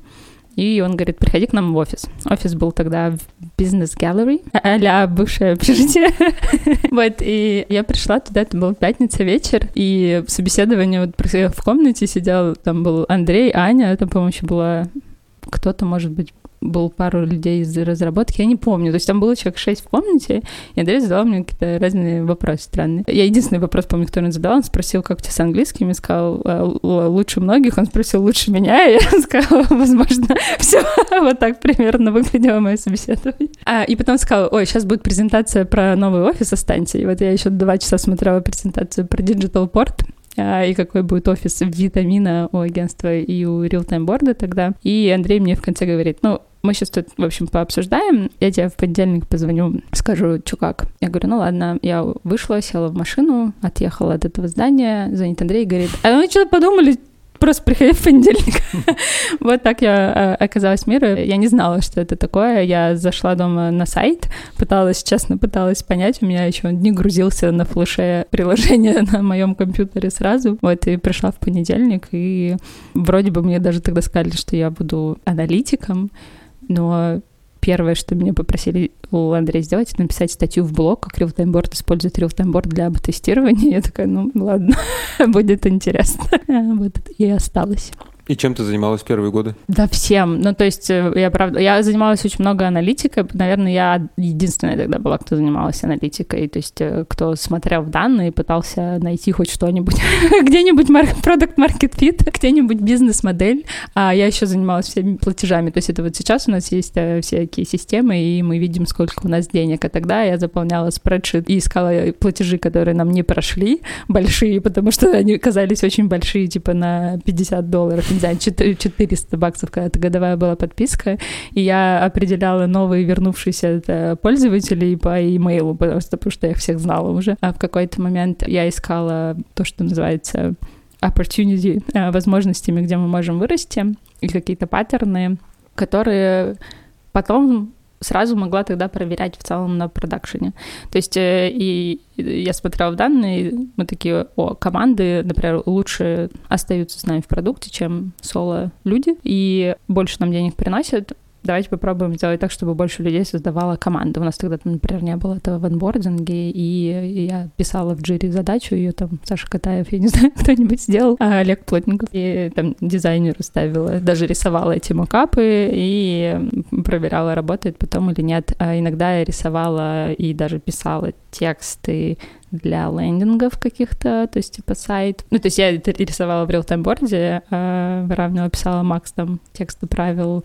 и он говорит, приходи к нам в офис. Офис был тогда в бизнес gallery, а-ля бывшее общежитие. [laughs] вот, и я пришла туда, это был пятница вечер, и собеседование вот в комнате сидел, там был Андрей, Аня, это, по-моему, еще была кто-то, может быть, был пару людей из разработки, я не помню. То есть там было человек шесть в комнате, и Андрей задавал мне какие-то разные вопросы странные. Я единственный вопрос помню, который он задавал, он спросил, как у тебя с английским, я сказал, «А, лучше многих, он спросил, лучше меня, и я [laughs] сказала, возможно, [laughs] все вот так примерно выглядело мое собеседование. А, и потом сказал, ой, сейчас будет презентация про новый офис, останься. И вот я еще два часа смотрела презентацию про Digital Port, и какой будет офис витамина у агентства и у Real Time Board тогда. И Андрей мне в конце говорит, ну, мы сейчас тут, в общем, пообсуждаем, я тебе в понедельник позвоню, скажу, что как. Я говорю, ну ладно, я вышла, села в машину, отъехала от этого здания, звонит Андрей и говорит, а мы что-то подумали, Просто приходи в понедельник. [laughs] вот так я э, оказалась в мире. Я не знала, что это такое. Я зашла дома на сайт, пыталась, честно, пыталась понять. У меня еще не грузился на флеше приложение [laughs] на моем компьютере сразу. Вот, и пришла в понедельник, и вроде бы мне даже тогда сказали, что я буду аналитиком, но первое, что меня попросили у Андрея сделать, это написать статью в блог, как Realtime использует Realtime для тестирования. [laughs] Я такая, ну ладно, [laughs] будет интересно. [laughs] Вот и осталось. И чем ты занималась первые годы? Да всем. Ну, то есть, э, я правда, я занималась очень много аналитикой. Наверное, я единственная тогда была, кто занималась аналитикой. То есть, э, кто смотрел в данные, пытался найти хоть что-нибудь. [laughs] где-нибудь продукт market fit, где-нибудь бизнес-модель. А я еще занималась всеми платежами. То есть, это вот сейчас у нас есть э, всякие системы, и мы видим, сколько у нас денег. А тогда я заполняла спредшит и искала платежи, которые нам не прошли, большие, потому что они казались очень большие, типа на 50 долларов [laughs] знаю, 400 баксов когда-то годовая была подписка, и я определяла новые вернувшиеся э, пользователи по имейлу, что, потому что я их всех знала уже. А в какой-то момент я искала то, что называется opportunity, э, возможностями, где мы можем вырасти, и какие-то паттерны, которые потом сразу могла тогда проверять в целом на продакшене. То есть э, и я смотрела данные, мы такие, о, команды, например, лучше остаются с нами в продукте, чем соло-люди, и больше нам денег приносят, давайте попробуем сделать так, чтобы больше людей создавала команда. У нас тогда, например, не было этого в анбординге, и я писала в джире задачу, ее там Саша Катаев, я не [laughs] знаю, кто-нибудь сделал, а Олег Плотников, и там дизайнеру ставила, даже рисовала эти макапы и проверяла, работает потом или нет. А иногда я рисовала и даже писала тексты для лендингов каких-то, то есть типа сайт. Ну, то есть я рисовала в реал-тайм-борде, а выравнивала, писала Макс там тексты правил,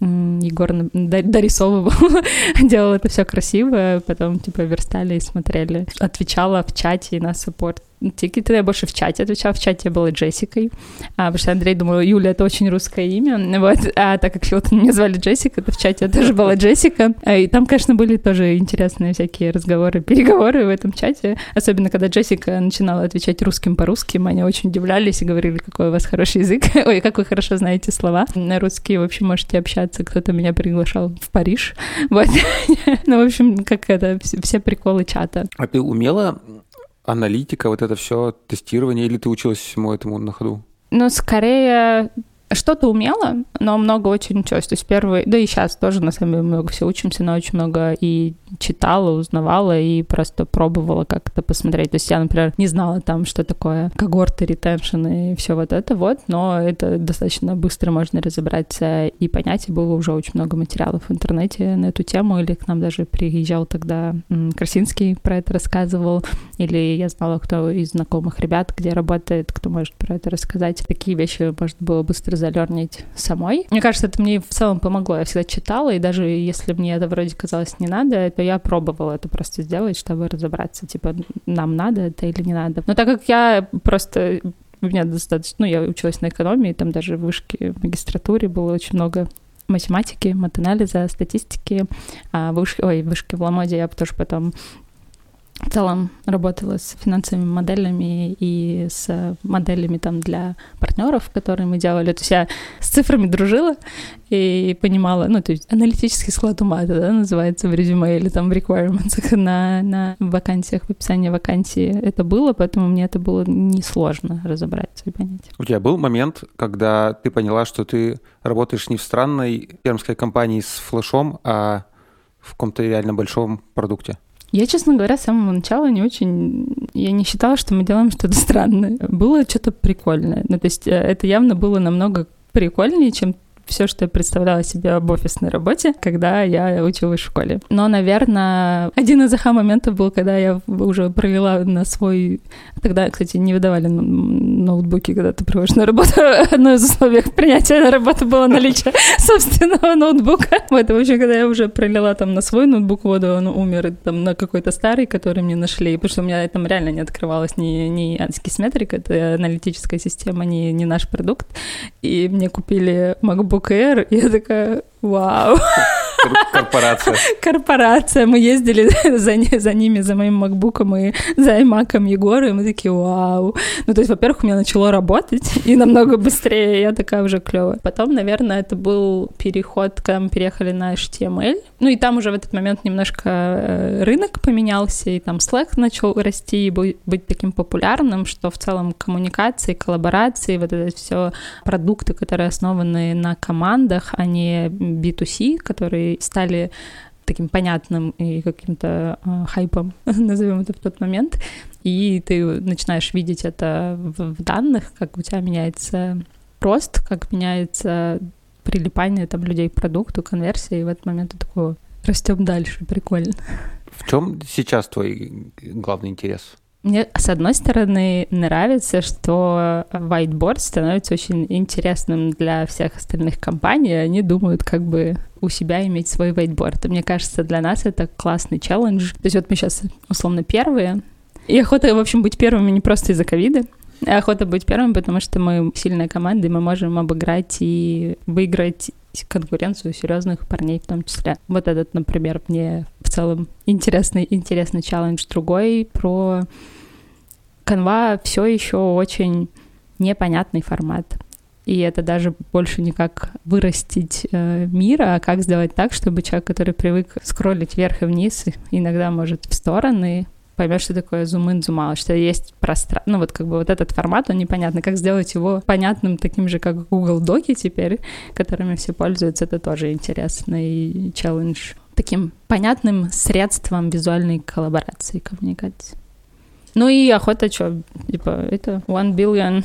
Егор дорисовывал, [laughs] делал это все красиво, потом типа верстали и смотрели. Отвечала в чате на саппорт Тикеты я больше в чате отвечала. В чате я была Джессикой, а, потому что Андрей думал, Юля — это очень русское имя. Вот. А так как чего-то меня звали Джессика, то в чате я тоже была Джессика. А, и там, конечно, были тоже интересные всякие разговоры, переговоры в этом чате. Особенно, когда Джессика начинала отвечать русским по-русски, они очень удивлялись и говорили, какой у вас хороший язык. [laughs] Ой, как вы хорошо знаете слова. На русские вообще можете общаться. Кто-то меня приглашал в Париж. Вот. [laughs] ну, в общем, как это, все приколы чата. А ты умела аналитика, вот это все, тестирование, или ты училась всему этому на ходу? Ну, скорее что-то умела, но много очень училась. То есть первый, да и сейчас тоже на самом деле много все учимся, но очень много и читала, узнавала и просто пробовала как-то посмотреть. То есть я, например, не знала там, что такое когорты, ретеншн и все вот это вот, но это достаточно быстро можно разобраться и понять. И было уже очень много материалов в интернете на эту тему, или к нам даже приезжал тогда Красинский про это рассказывал, или я знала, кто из знакомых ребят, где работает, кто может про это рассказать. Такие вещи можно было быстро залернить самой. Мне кажется, это мне в целом помогло. Я всегда читала, и даже если мне это вроде казалось не надо, то я пробовала это просто сделать, чтобы разобраться, типа, нам надо это или не надо. Но так как я просто у меня достаточно, ну, я училась на экономии, там даже в вышке, в магистратуре было очень много математики, матанализа, статистики. А в вышке, ой, в вышке в Ламоде я тоже потом в целом работала с финансовыми моделями и с моделями там для партнеров, которые мы делали. То есть я с цифрами дружила и понимала, ну, то есть аналитический склад ума, это да, называется в резюме или там в requirements на, на вакансиях, в описании вакансии это было, поэтому мне это было несложно разобраться и понять. У тебя был момент, когда ты поняла, что ты работаешь не в странной пермской компании с флешом, а в каком-то реально большом продукте? Я, честно говоря, с самого начала не очень... Я не считала, что мы делаем что-то странное. Было что-то прикольное. Ну, то есть э, это явно было намного прикольнее, чем все, что я представляла себе об офисной работе, когда я училась в школе. Но, наверное, один из аха-моментов был, когда я уже провела на свой... Тогда, кстати, не выдавали ноутбуки, когда ты проводишь на работу. [laughs] Одно из условий [laughs] принятия на работу было наличие [laughs] собственного ноутбука. Вот, в общем, когда я уже пролила там на свой ноутбук воду, он умер там на какой-то старый, который мне нашли, потому что у меня там реально не открывалось ни, ни Ansys Metric, это аналитическая система, ни, ни наш продукт. И мне купили MacBook И я такая, вау. Корпорация. [laughs] Корпорация. Мы ездили [laughs] за, за ними, за моим макбуком и [laughs] за аймаком Егора, и мы такие, вау. Ну, то есть, во-первых, у меня начало работать, и намного быстрее, я такая уже клевая. Потом, наверное, это был переход, когда мы переехали на HTML. Ну, и там уже в этот момент немножко э, рынок поменялся, и там Slack начал расти и быть таким популярным, что в целом коммуникации, коллаборации, вот это все продукты, которые основаны на командах, а не B2C, которые стали таким понятным и каким-то э, хайпом, [laughs] назовем это в тот момент, и ты начинаешь видеть это в, в данных, как у тебя меняется рост, как меняется прилипание там людей к продукту, конверсия, и в этот момент ты такой, растем дальше, прикольно. В чем сейчас твой главный интерес? Мне, с одной стороны, нравится, что whiteboard становится очень интересным для всех остальных компаний. Они думают, как бы у себя иметь свой whiteboard. И мне кажется, для нас это классный челлендж. То есть вот мы сейчас, условно, первые. И охота, в общем, быть первыми не просто из-за ковида, а охота быть первым, потому что мы сильная команда, и мы можем обыграть и выиграть конкуренцию серьезных парней в том числе. Вот этот, например, мне в целом интересный, интересный челлендж. Другой про канва все еще очень непонятный формат. И это даже больше не как вырастить э, мир, а как сделать так, чтобы человек, который привык скроллить вверх и вниз, иногда может в стороны, поймешь, что такое зум-ин, зум что есть пространство. Ну вот как бы вот этот формат, он непонятный. Как сделать его понятным, таким же, как Google Доки теперь, которыми все пользуются, это тоже интересный челлендж. Таким понятным средством визуальной коллаборации, коммуникации. Ну и охота что, типа, это one billion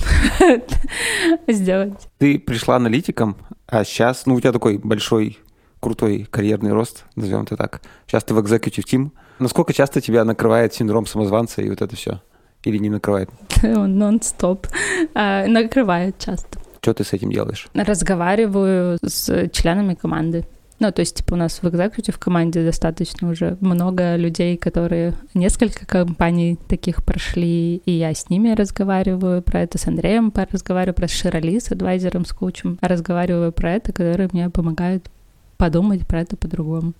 [laughs] сделать. Ты пришла аналитиком, а сейчас, ну, у тебя такой большой, крутой карьерный рост, назовем это так. Сейчас ты в executive team. Насколько часто тебя накрывает синдром самозванца и вот это все? Или не накрывает? [laughs] Он нон-стоп. А, накрывает часто. Что ты с этим делаешь? Разговариваю с членами команды. Ну, то есть, типа, у нас в экзекутив команде достаточно уже много людей, которые несколько компаний таких прошли, и я с ними разговариваю про это, с Андреем разговариваю, про Широли, с адвайзером, с коучем, разговариваю про это, которые мне помогают подумать про это по-другому.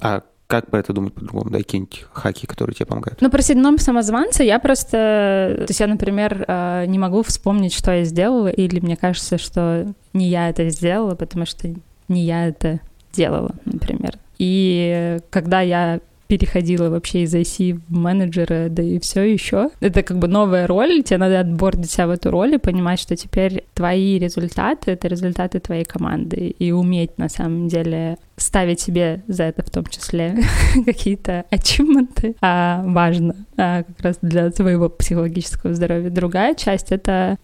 А как про это думать по-другому? Дай какие-нибудь хаки, которые тебе помогают. Ну, про синдром самозванца я просто... То есть я, например, э, не могу вспомнить, что я сделала, или мне кажется, что не я это сделала, потому что не я это делала, например. И когда я переходила вообще из IC в менеджера, да и все еще. Это как бы новая роль, тебе надо отбордить себя в эту роль и понимать, что теперь твои результаты — это результаты твоей команды, и уметь на самом деле ставить себе за это в том числе [laughs] какие-то ачивменты, а важно а как раз для твоего психологического здоровья. Другая часть — это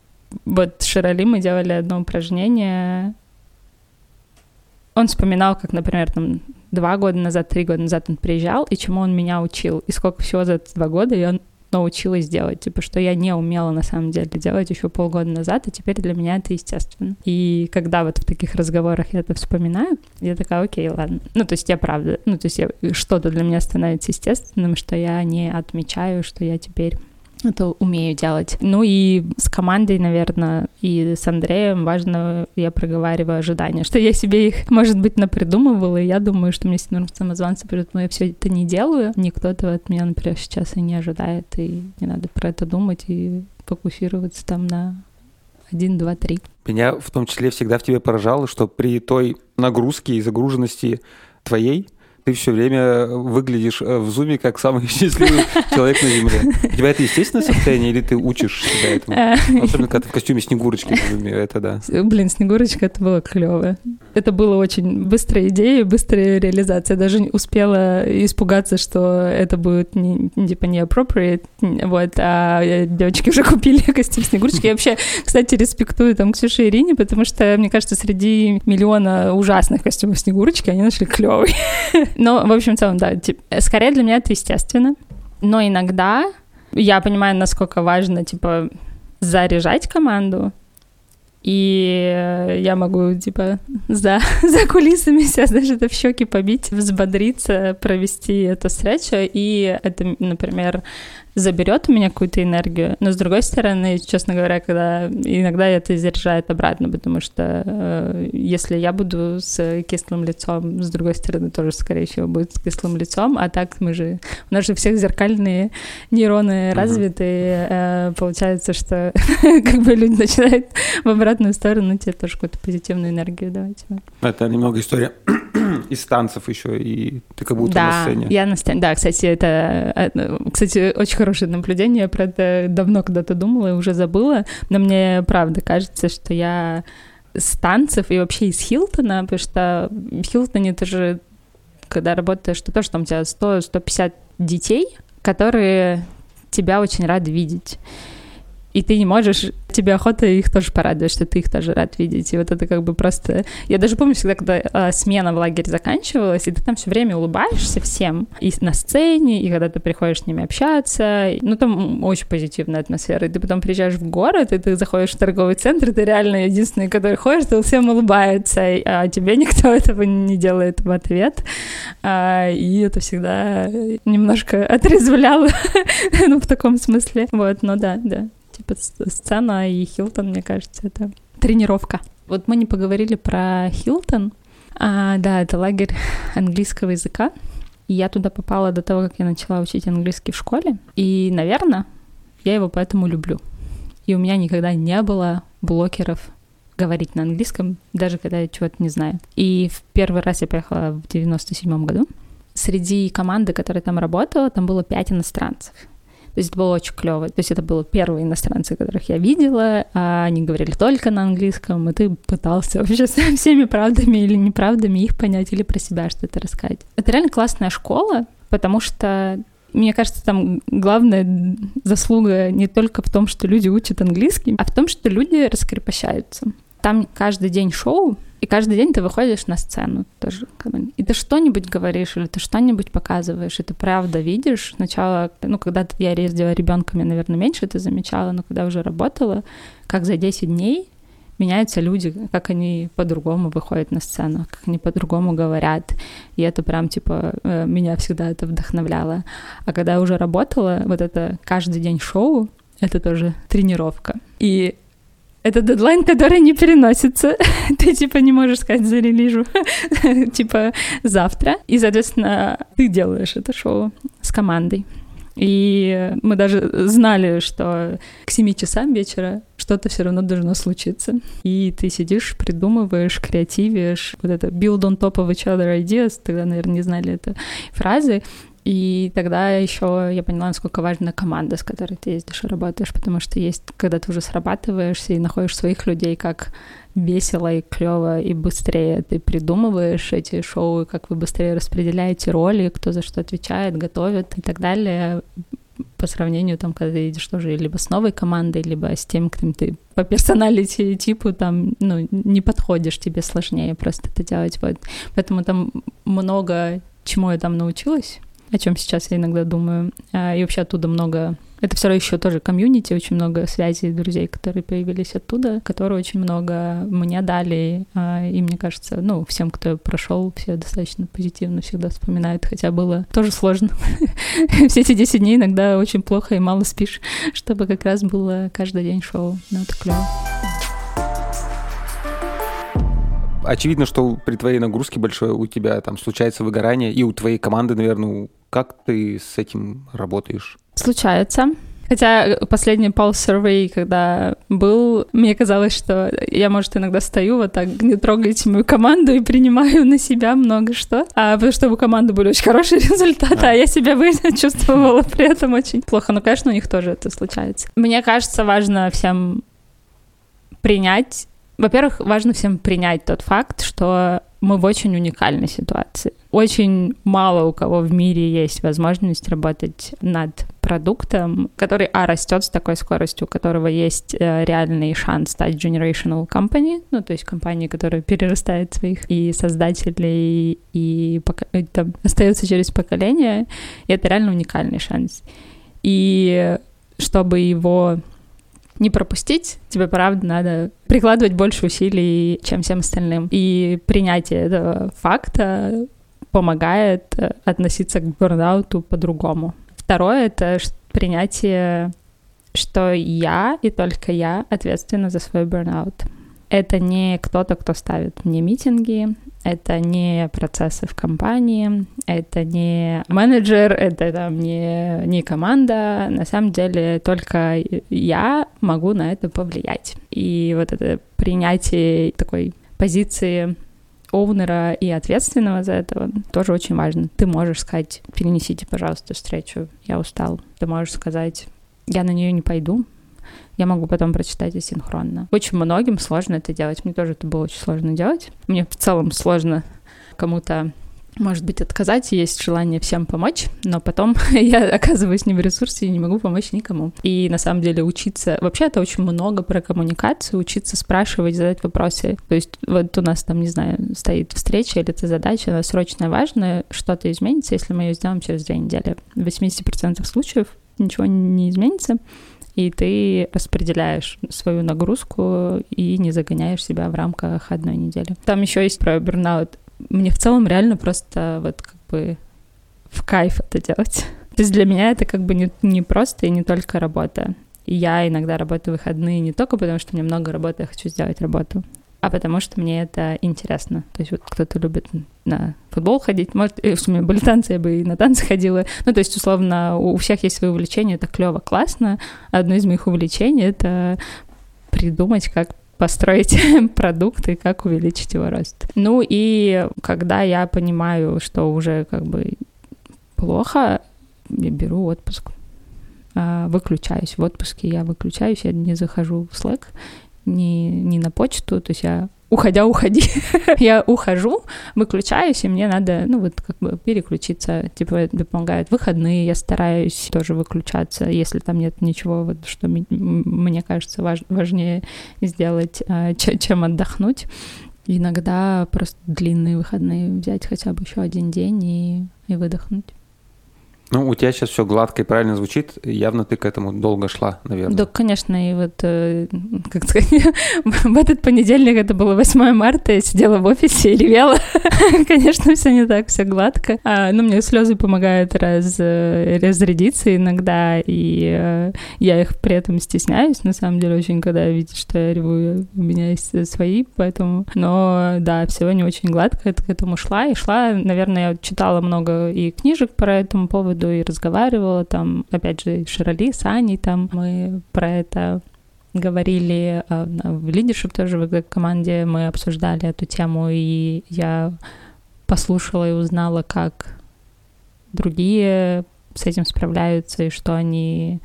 вот с Широли мы делали одно упражнение, он вспоминал, как, например, там два года назад, три года назад он приезжал, и чему он меня учил, и сколько всего за два года я научилась делать, типа, что я не умела на самом деле делать еще полгода назад, и теперь для меня это естественно. И когда вот в таких разговорах я это вспоминаю, я такая, окей, ладно. Ну, то есть я правда, ну, то есть я, что-то для меня становится естественным, что я не отмечаю, что я теперь это умею делать. Ну и с командой, наверное, и с Андреем важно, я проговариваю ожидания, что я себе их, может быть, напридумывала, и я думаю, что мне синдром самозванца придет, но я все это не делаю. Никто этого от меня, например, сейчас и не ожидает, и не надо про это думать и фокусироваться там на один, два, три. Меня в том числе всегда в тебе поражало, что при той нагрузке и загруженности твоей, ты все время выглядишь э, в зуме как самый [laughs] счастливый человек на Земле. У тебя это естественное состояние или ты учишь себя этому? Э. Особенно, когда ты в костюме Снегурочки в зуме, это да. Блин, Снегурочка, это было клево. Это было очень быстрая идея, быстрая реализация. Даже успела испугаться, что это будет не, типа не appropriate, вот, а девочки уже купили [laughs] костюм Снегурочки. Я вообще, кстати, респектую там Ксюше и Ирине, потому что, мне кажется, среди миллиона ужасных костюмов Снегурочки они нашли клевый. [laughs] Ну, в общем, в целом, да. Типа, скорее для меня это естественно. Но иногда я понимаю, насколько важно, типа, заряжать команду И я могу, типа, за, [laughs] за кулисами себя даже это в щеки побить, взбодриться, провести эту встречу. И это, например, заберет у меня какую-то энергию, но с другой стороны, честно говоря, когда иногда это заряжает обратно, потому что э, если я буду с кислым лицом, с другой стороны тоже, скорее всего, будет с кислым лицом, а так мы же, у нас же всех зеркальные нейроны развиты, э, получается, что [laughs] как бы люди начинают в обратную сторону тебе тоже какую-то позитивную энергию давать. Это немного история [clears throat] из танцев еще, и ты как будто да, на сцене. я на сцене, да, кстати, это, э, кстати, очень хорошее наблюдение, я про это давно когда-то думала и уже забыла, но мне правда кажется, что я с танцев и вообще из Хилтона, потому что в Хилтоне ты же, когда работаешь, ты тоже там у тебя 100-150 детей, которые тебя очень рады видеть и ты не можешь, тебе охота их тоже порадовать, что ты их тоже рад видеть. И вот это как бы просто... Я даже помню всегда, когда э, смена в лагере заканчивалась, и ты там все время улыбаешься всем. И на сцене, и когда ты приходишь с ними общаться. Ну, там очень позитивная атмосфера. И ты потом приезжаешь в город, и ты заходишь в торговый центр, ты реально единственный, который ходишь, ты всем улыбается, а тебе никто [laughs] этого не делает в ответ. А, и это всегда немножко отрезвляло, [laughs] ну, в таком смысле. Вот, ну да, да типа сцена и Хилтон, мне кажется, это тренировка. Вот мы не поговорили про Хилтон. А, да, это лагерь [laughs] английского языка. И я туда попала до того, как я начала учить английский в школе. И, наверное, я его поэтому люблю. И у меня никогда не было блокеров говорить на английском, даже когда я чего-то не знаю. И в первый раз я приехала в 97 году. Среди команды, которая там работала, там было пять иностранцев. То есть это было очень клево. То есть это было первые иностранцы, которых я видела, а они говорили только на английском, и ты пытался вообще со всеми правдами или неправдами их понять или про себя что-то рассказать. Это реально классная школа, потому что мне кажется, там главная заслуга не только в том, что люди учат английский, а в том, что люди раскрепощаются. Там каждый день шоу, и каждый день ты выходишь на сцену тоже. И ты что-нибудь говоришь, или ты что-нибудь показываешь, и ты правда видишь. Сначала, ну, когда я ездила ребенком, я, наверное, меньше это замечала, но когда уже работала, как за 10 дней меняются люди, как они по-другому выходят на сцену, как они по-другому говорят. И это прям, типа, э, меня всегда это вдохновляло. А когда я уже работала, вот это каждый день шоу, это тоже тренировка. И это дедлайн, который не переносится. [laughs] ты, типа, не можешь сказать за релижу, [laughs] типа, завтра. И, соответственно, ты делаешь это шоу с командой. И мы даже знали, что к 7 часам вечера что-то все равно должно случиться. И ты сидишь, придумываешь, креативишь, вот это build on top of each other ideas, тогда, наверное, не знали это фразы, и тогда еще я поняла, насколько важна команда, с которой ты ездишь и работаешь, потому что есть, когда ты уже срабатываешься и находишь своих людей, как весело и клево и быстрее ты придумываешь эти шоу, как вы быстрее распределяете роли, кто за что отвечает, готовит и так далее по сравнению, там, когда ты едешь тоже либо с новой командой, либо с тем, кем ты по персоналити типу там, ну, не подходишь, тебе сложнее просто это делать. Вот. Поэтому там много чему я там научилась, о чем сейчас я иногда думаю. А, и вообще оттуда много... Это все равно еще тоже комьюнити, очень много связей, друзей, которые появились оттуда, которые очень много мне дали. А, и мне кажется, ну, всем, кто прошел, все достаточно позитивно всегда вспоминают, хотя было тоже сложно. [laughs] Все эти 10 дней иногда очень плохо и мало спишь, чтобы как раз было каждый день шоу. Ну, это клево очевидно, что при твоей нагрузке большой у тебя там случается выгорание, и у твоей команды, наверное, как ты с этим работаешь? Случается. Хотя последний Pulse Survey, когда был, мне казалось, что я, может, иногда стою вот так, не трогайте мою команду и принимаю на себя много что. А потому что у команды были очень хорошие [laughs] результаты, а, а я себя [laughs] чувствовала при этом очень плохо. Но, конечно, у них тоже это случается. Мне кажется, важно всем принять во-первых, важно всем принять тот факт, что мы в очень уникальной ситуации. Очень мало у кого в мире есть возможность работать над продуктом, который, а, растет с такой скоростью, у которого есть э, реальный шанс стать generational company, ну, то есть компания, которая перерастает своих и создателей, и пока, там, остается через поколение, и это реально уникальный шанс. И чтобы его не пропустить, тебе, правда, надо прикладывать больше усилий, чем всем остальным. И принятие этого факта помогает э, относиться к бурнауту по-другому. Второе — это принятие, что я и только я ответственна за свой бурнаут. Это не кто-то, кто ставит мне митинги, это не процессы в компании, это не менеджер, это там не, не команда. На самом деле только я могу на это повлиять. И вот это принятие такой позиции оунера и ответственного за это тоже очень важно. Ты можешь сказать, перенесите, пожалуйста, встречу, я устал. Ты можешь сказать, я на нее не пойду, я могу потом прочитать асинхронно. Очень многим сложно это делать. Мне тоже это было очень сложно делать. Мне в целом сложно кому-то может быть, отказать, есть желание всем помочь, но потом [laughs] я оказываюсь не в ресурсе и не могу помочь никому. И на самом деле учиться... Вообще это очень много про коммуникацию, учиться спрашивать, задать вопросы. То есть вот у нас там, не знаю, стоит встреча или это задача, она срочно важная, что-то изменится, если мы ее сделаем через две недели. В 80% случаев ничего не изменится, и ты распределяешь свою нагрузку и не загоняешь себя в рамках одной недели. Там еще есть про бурнаут. Мне в целом реально просто вот как бы в кайф это делать. То есть для меня это как бы не, не просто и не только работа. И я иногда работаю в выходные не только потому, что мне много работы, я хочу сделать работу, а потому что мне это интересно. То есть вот кто-то любит на футбол ходить, может, если у меня были танцы, я бы и на танцы ходила. Ну, то есть, условно, у всех есть свои увлечения, это клево, классно. Одно из моих увлечений — это придумать, как построить [laughs] продукт и как увеличить его рост. Ну и когда я понимаю, что уже как бы плохо, я беру отпуск а, выключаюсь. В отпуске я выключаюсь, я не захожу в Slack, не, не на почту, то есть я уходя, уходи. [laughs] я ухожу, выключаюсь, и мне надо, ну, вот как бы переключиться. Типа, помогают выходные, я стараюсь тоже выключаться, если там нет ничего, вот, что мне кажется важ, важнее сделать, а, чем отдохнуть. Иногда просто длинные выходные взять хотя бы еще один день и, и выдохнуть. Ну, у тебя сейчас все гладко и правильно звучит. Явно ты к этому долго шла, наверное. Да, конечно. И вот, э, как сказать, [laughs] в этот понедельник, это было 8 марта, я сидела в офисе и ревела. [laughs] конечно, все не так, все гладко. А, ну, мне слезы помогают раз, э, разрядиться иногда, и э, я их при этом стесняюсь. На самом деле, очень, когда видят, что я реву, у меня есть свои, поэтому... Но, да, все не очень гладко, я к этому шла. И шла, наверное, я читала много и книжек по этому поводу, поводу и разговаривала, там, опять же, Широли, с Аней, там мы про это говорили а, в лидершип тоже в команде, мы обсуждали эту тему, и я послушала и узнала, как другие с этим справляются, и что они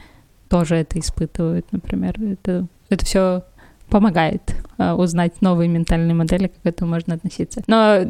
тоже это испытывают, например. Это, это все помогает э, узнать новые ментальные модели, как к этому можно относиться. Но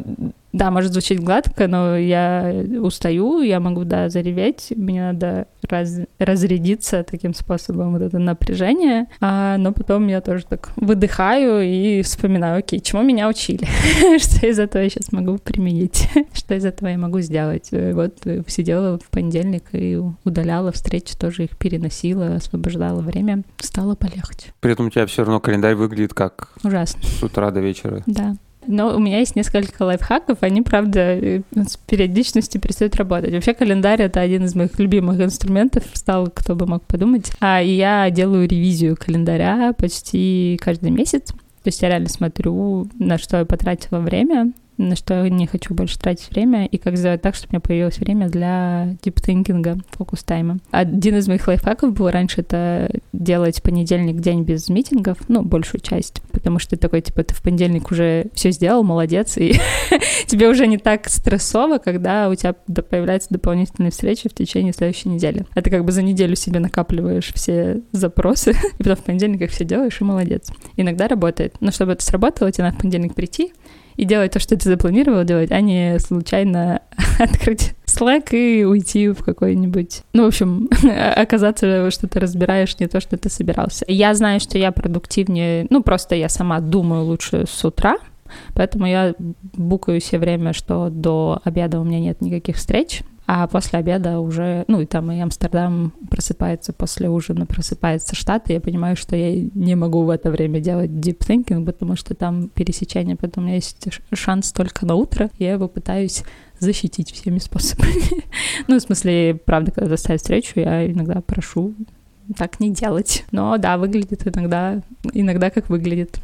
да, может звучать гладко, но я устаю, я могу, да, зареветь, мне надо раз, разрядиться таким способом, вот это напряжение, а, но потом я тоже так выдыхаю и вспоминаю, окей, чему меня учили, [laughs] что из этого я сейчас могу применить, [laughs] что из этого я могу сделать. Вот сидела в понедельник и удаляла встречи, тоже их переносила, освобождала время, стало полегче. При этом у тебя все равно календарь выглядит как ужасно с утра до вечера. Да. Но у меня есть несколько лайфхаков, они, правда, э, с периодичностью перестают работать. Вообще календарь — это один из моих любимых инструментов, стал, кто бы мог подумать. А я делаю ревизию календаря почти каждый месяц. То есть я реально смотрю, на что я потратила время, на что я не хочу больше тратить время, и как сделать так, чтобы у меня появилось время для диптинкинга, фокус-тайма. Один из моих лайфхаков был раньше это делать понедельник день без митингов, ну, большую часть, потому что такой, типа, ты в понедельник уже все сделал, молодец, и [laughs] тебе уже не так стрессово, когда у тебя появляются дополнительные встречи в течение следующей недели. А ты как бы за неделю себе накапливаешь все запросы, [laughs] и потом в понедельник их все делаешь, и молодец. Иногда работает. Но чтобы это сработало, тебе надо в понедельник прийти, и делать то, что ты запланировал делать, а не случайно [laughs] открыть Slack и уйти в какой-нибудь... Ну, в общем, [laughs] оказаться, что ты разбираешь не то, что ты собирался. Я знаю, что я продуктивнее... Ну, просто я сама думаю лучше с утра, Поэтому я букаю все время, что до обеда у меня нет никаких встреч, а после обеда уже, ну и там и Амстердам просыпается после ужина, просыпается штат, и я понимаю, что я не могу в это время делать deep thinking, потому что там пересечение, поэтому у меня есть шанс только на утро, я его пытаюсь защитить всеми способами. [laughs] ну, в смысле, правда, когда доставят встречу, я иногда прошу так не делать. Но да, выглядит иногда, иногда как выглядит.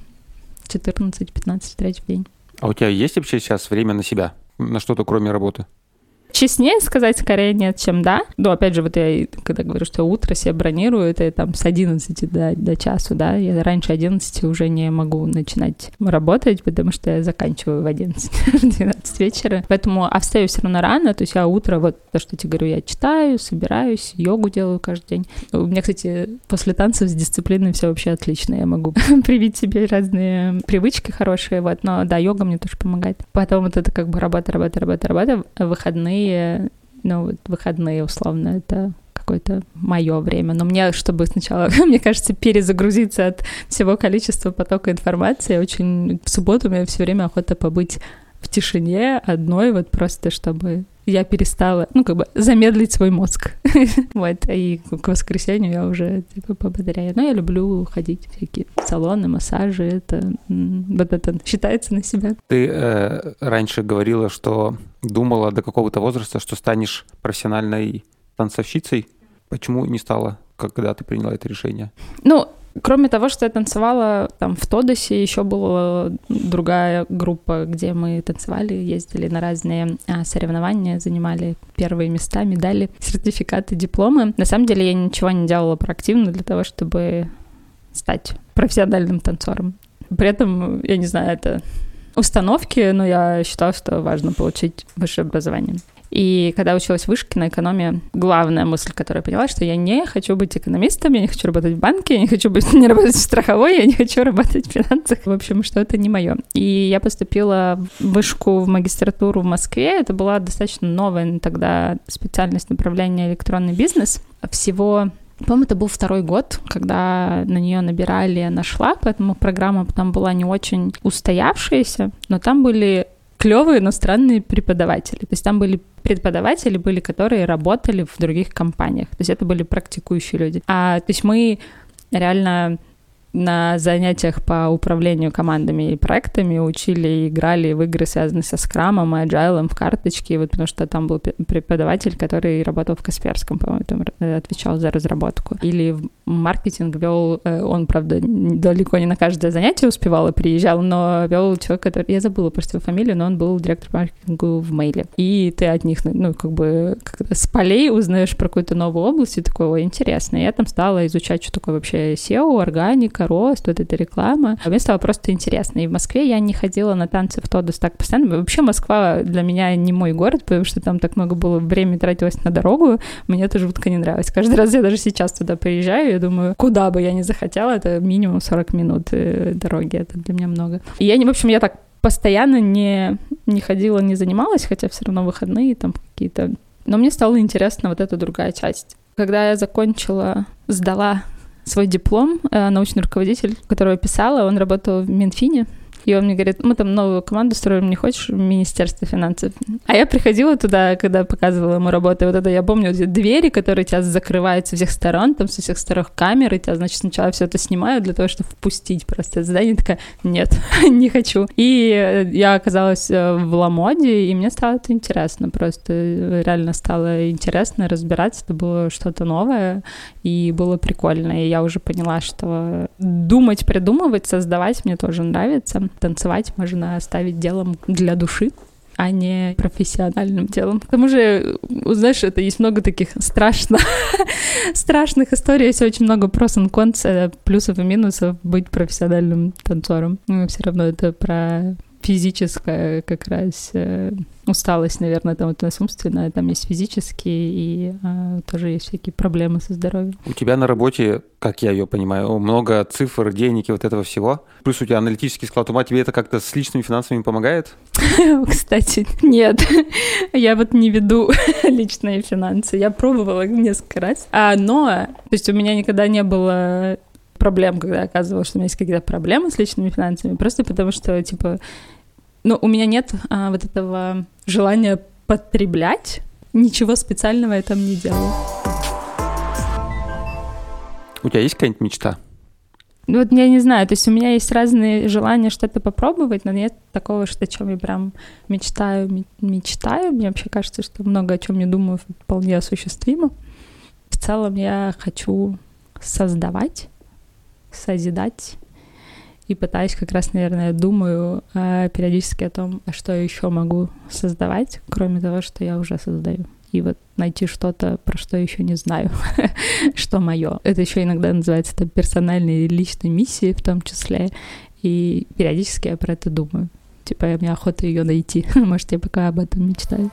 14-15 встреч в день. А у тебя есть вообще сейчас время на себя? На что-то кроме работы? Честнее сказать скорее нет, чем да. Но опять же, вот я когда говорю, что утро себе бронирую, это там с 11 до, до часу, да. Я раньше 11 уже не могу начинать работать, потому что я заканчиваю в 11-12 [laughs] вечера. Поэтому, а встаю все равно рано, то есть я утро, вот то, что тебе говорю, я читаю, собираюсь, йогу делаю каждый день. У меня, кстати, после танцев с дисциплиной все вообще отлично. Я могу [laughs] привить себе разные привычки хорошие, вот. Но да, йога мне тоже помогает. Потом вот это как бы работа, работа, работа, работа. Выходные выходные, ну, вот выходные, условно, это какое-то мое время. Но мне, чтобы сначала, [laughs] мне кажется, перезагрузиться от всего количества потока информации, очень в субботу меня все время охота побыть в тишине одной, вот просто чтобы я перестала, ну, как бы замедлить свой мозг. [laughs] вот, и к воскресенью я уже, типа, поблагодаряю. Но я люблю ходить в всякие салоны, массажи, это, вот это считается на себя. Ты э, раньше говорила, что думала до какого-то возраста, что станешь профессиональной танцовщицей. Почему не стала, когда ты приняла это решение? Ну, Кроме того, что я танцевала там в Тодосе, еще была другая группа, где мы танцевали, ездили на разные а, соревнования, занимали первые места, медали, сертификаты, дипломы. На самом деле я ничего не делала проактивно для того, чтобы стать профессиональным танцором. При этом, я не знаю, это установки, но я считала, что важно получить высшее образование. И когда училась в вышке на экономии, главная мысль, которую я поняла, что я не хочу быть экономистом, я не хочу работать в банке, я не хочу быть, [laughs] не работать в страховой, я не хочу работать в финансах. В общем, что это не мое. И я поступила в вышку в магистратуру в Москве. Это была достаточно новая тогда специальность направления электронный бизнес. Всего по-моему, это был второй год, когда на нее набирали, она шла, поэтому программа там была не очень устоявшаяся, но там были клевые, но странные преподаватели. То есть там были преподаватели, были, которые работали в других компаниях. То есть это были практикующие люди. А, то есть мы реально на занятиях по управлению командами и проектами учили и играли в игры, связанные со скрамом и agile в карточки, вот потому что там был преподаватель, который работал в Касперском, по-моему, э, отвечал за разработку. Или маркетинг вел, э, он, правда, далеко не на каждое занятие успевал и приезжал, но вел человек, который, я забыла просто его фамилию, но он был директор маркетинга в Мейле. И ты от них, ну, как бы с полей узнаешь про какую-то новую область, и такое, ой, интересно. Я там стала изучать, что такое вообще SEO, органика, рост, вот эта реклама. А мне стало просто интересно. И в Москве я не ходила на танцы в Тодос так постоянно. Вообще Москва для меня не мой город, потому что там так много было времени тратилось на дорогу. Мне это жутко не нравилось. Каждый раз я даже сейчас туда приезжаю, я думаю, куда бы я ни захотела, это минимум 40 минут э, дороги. Это для меня много. И я, в общем, я так постоянно не, не ходила, не занималась, хотя все равно выходные там какие-то. Но мне стало интересно вот эта другая часть. Когда я закончила, сдала свой диплом, э, научный руководитель, которого я писала, он работал в Минфине, и он мне говорит, мы там новую команду строим, не хочешь в Министерство финансов? А я приходила туда, когда показывала ему работу, и вот это я помню, эти двери, которые тебя закрывают со всех сторон, там со всех сторон камеры, тебя, значит, сначала все это снимают для того, чтобы впустить просто здание, такая, нет, [laughs] не хочу. И я оказалась э, в Ламоде, и мне стало это интересно, просто. Реально стало интересно разбираться, это было что-то новое, и было прикольно, и я уже поняла, что думать, придумывать, создавать мне тоже нравится танцевать можно оставить делом для души а не профессиональным делом. К тому же, знаешь, это есть много таких страшно, [laughs] страшных историй, есть очень много прос и конс, плюсов и минусов быть профессиональным танцором. Но все равно это про физическая как раз э, усталость, наверное, там вот умственная, там есть физические и э, тоже есть всякие проблемы со здоровьем. У тебя на работе, как я ее понимаю, много цифр, денег и вот этого всего. Плюс у тебя аналитический склад ума, тебе это как-то с личными финансами помогает? [laughs] Кстати, нет. Я вот не веду [laughs] личные финансы. Я пробовала несколько раз. А, но, то есть у меня никогда не было проблем, когда оказывалось, что у меня есть какие-то проблемы с личными финансами, просто потому что, типа, ну, у меня нет а, вот этого желания потреблять, ничего специального я там не делаю. У тебя есть какая-нибудь мечта? Ну, вот я не знаю, то есть у меня есть разные желания что-то попробовать, но нет такого, что о чем я прям мечтаю, мечтаю. Мне вообще кажется, что много о чем я думаю вполне осуществимо. В целом я хочу создавать, созидать, и пытаюсь как раз, наверное, думаю э, периодически о том, а что я еще могу создавать, кроме того, что я уже создаю и вот найти что-то, про что еще не знаю, [laughs] что мое. Это еще иногда называется там, персональной или личной миссией в том числе, и периодически я про это думаю. Типа, мне охота ее найти. [laughs] Может, я пока об этом мечтаю.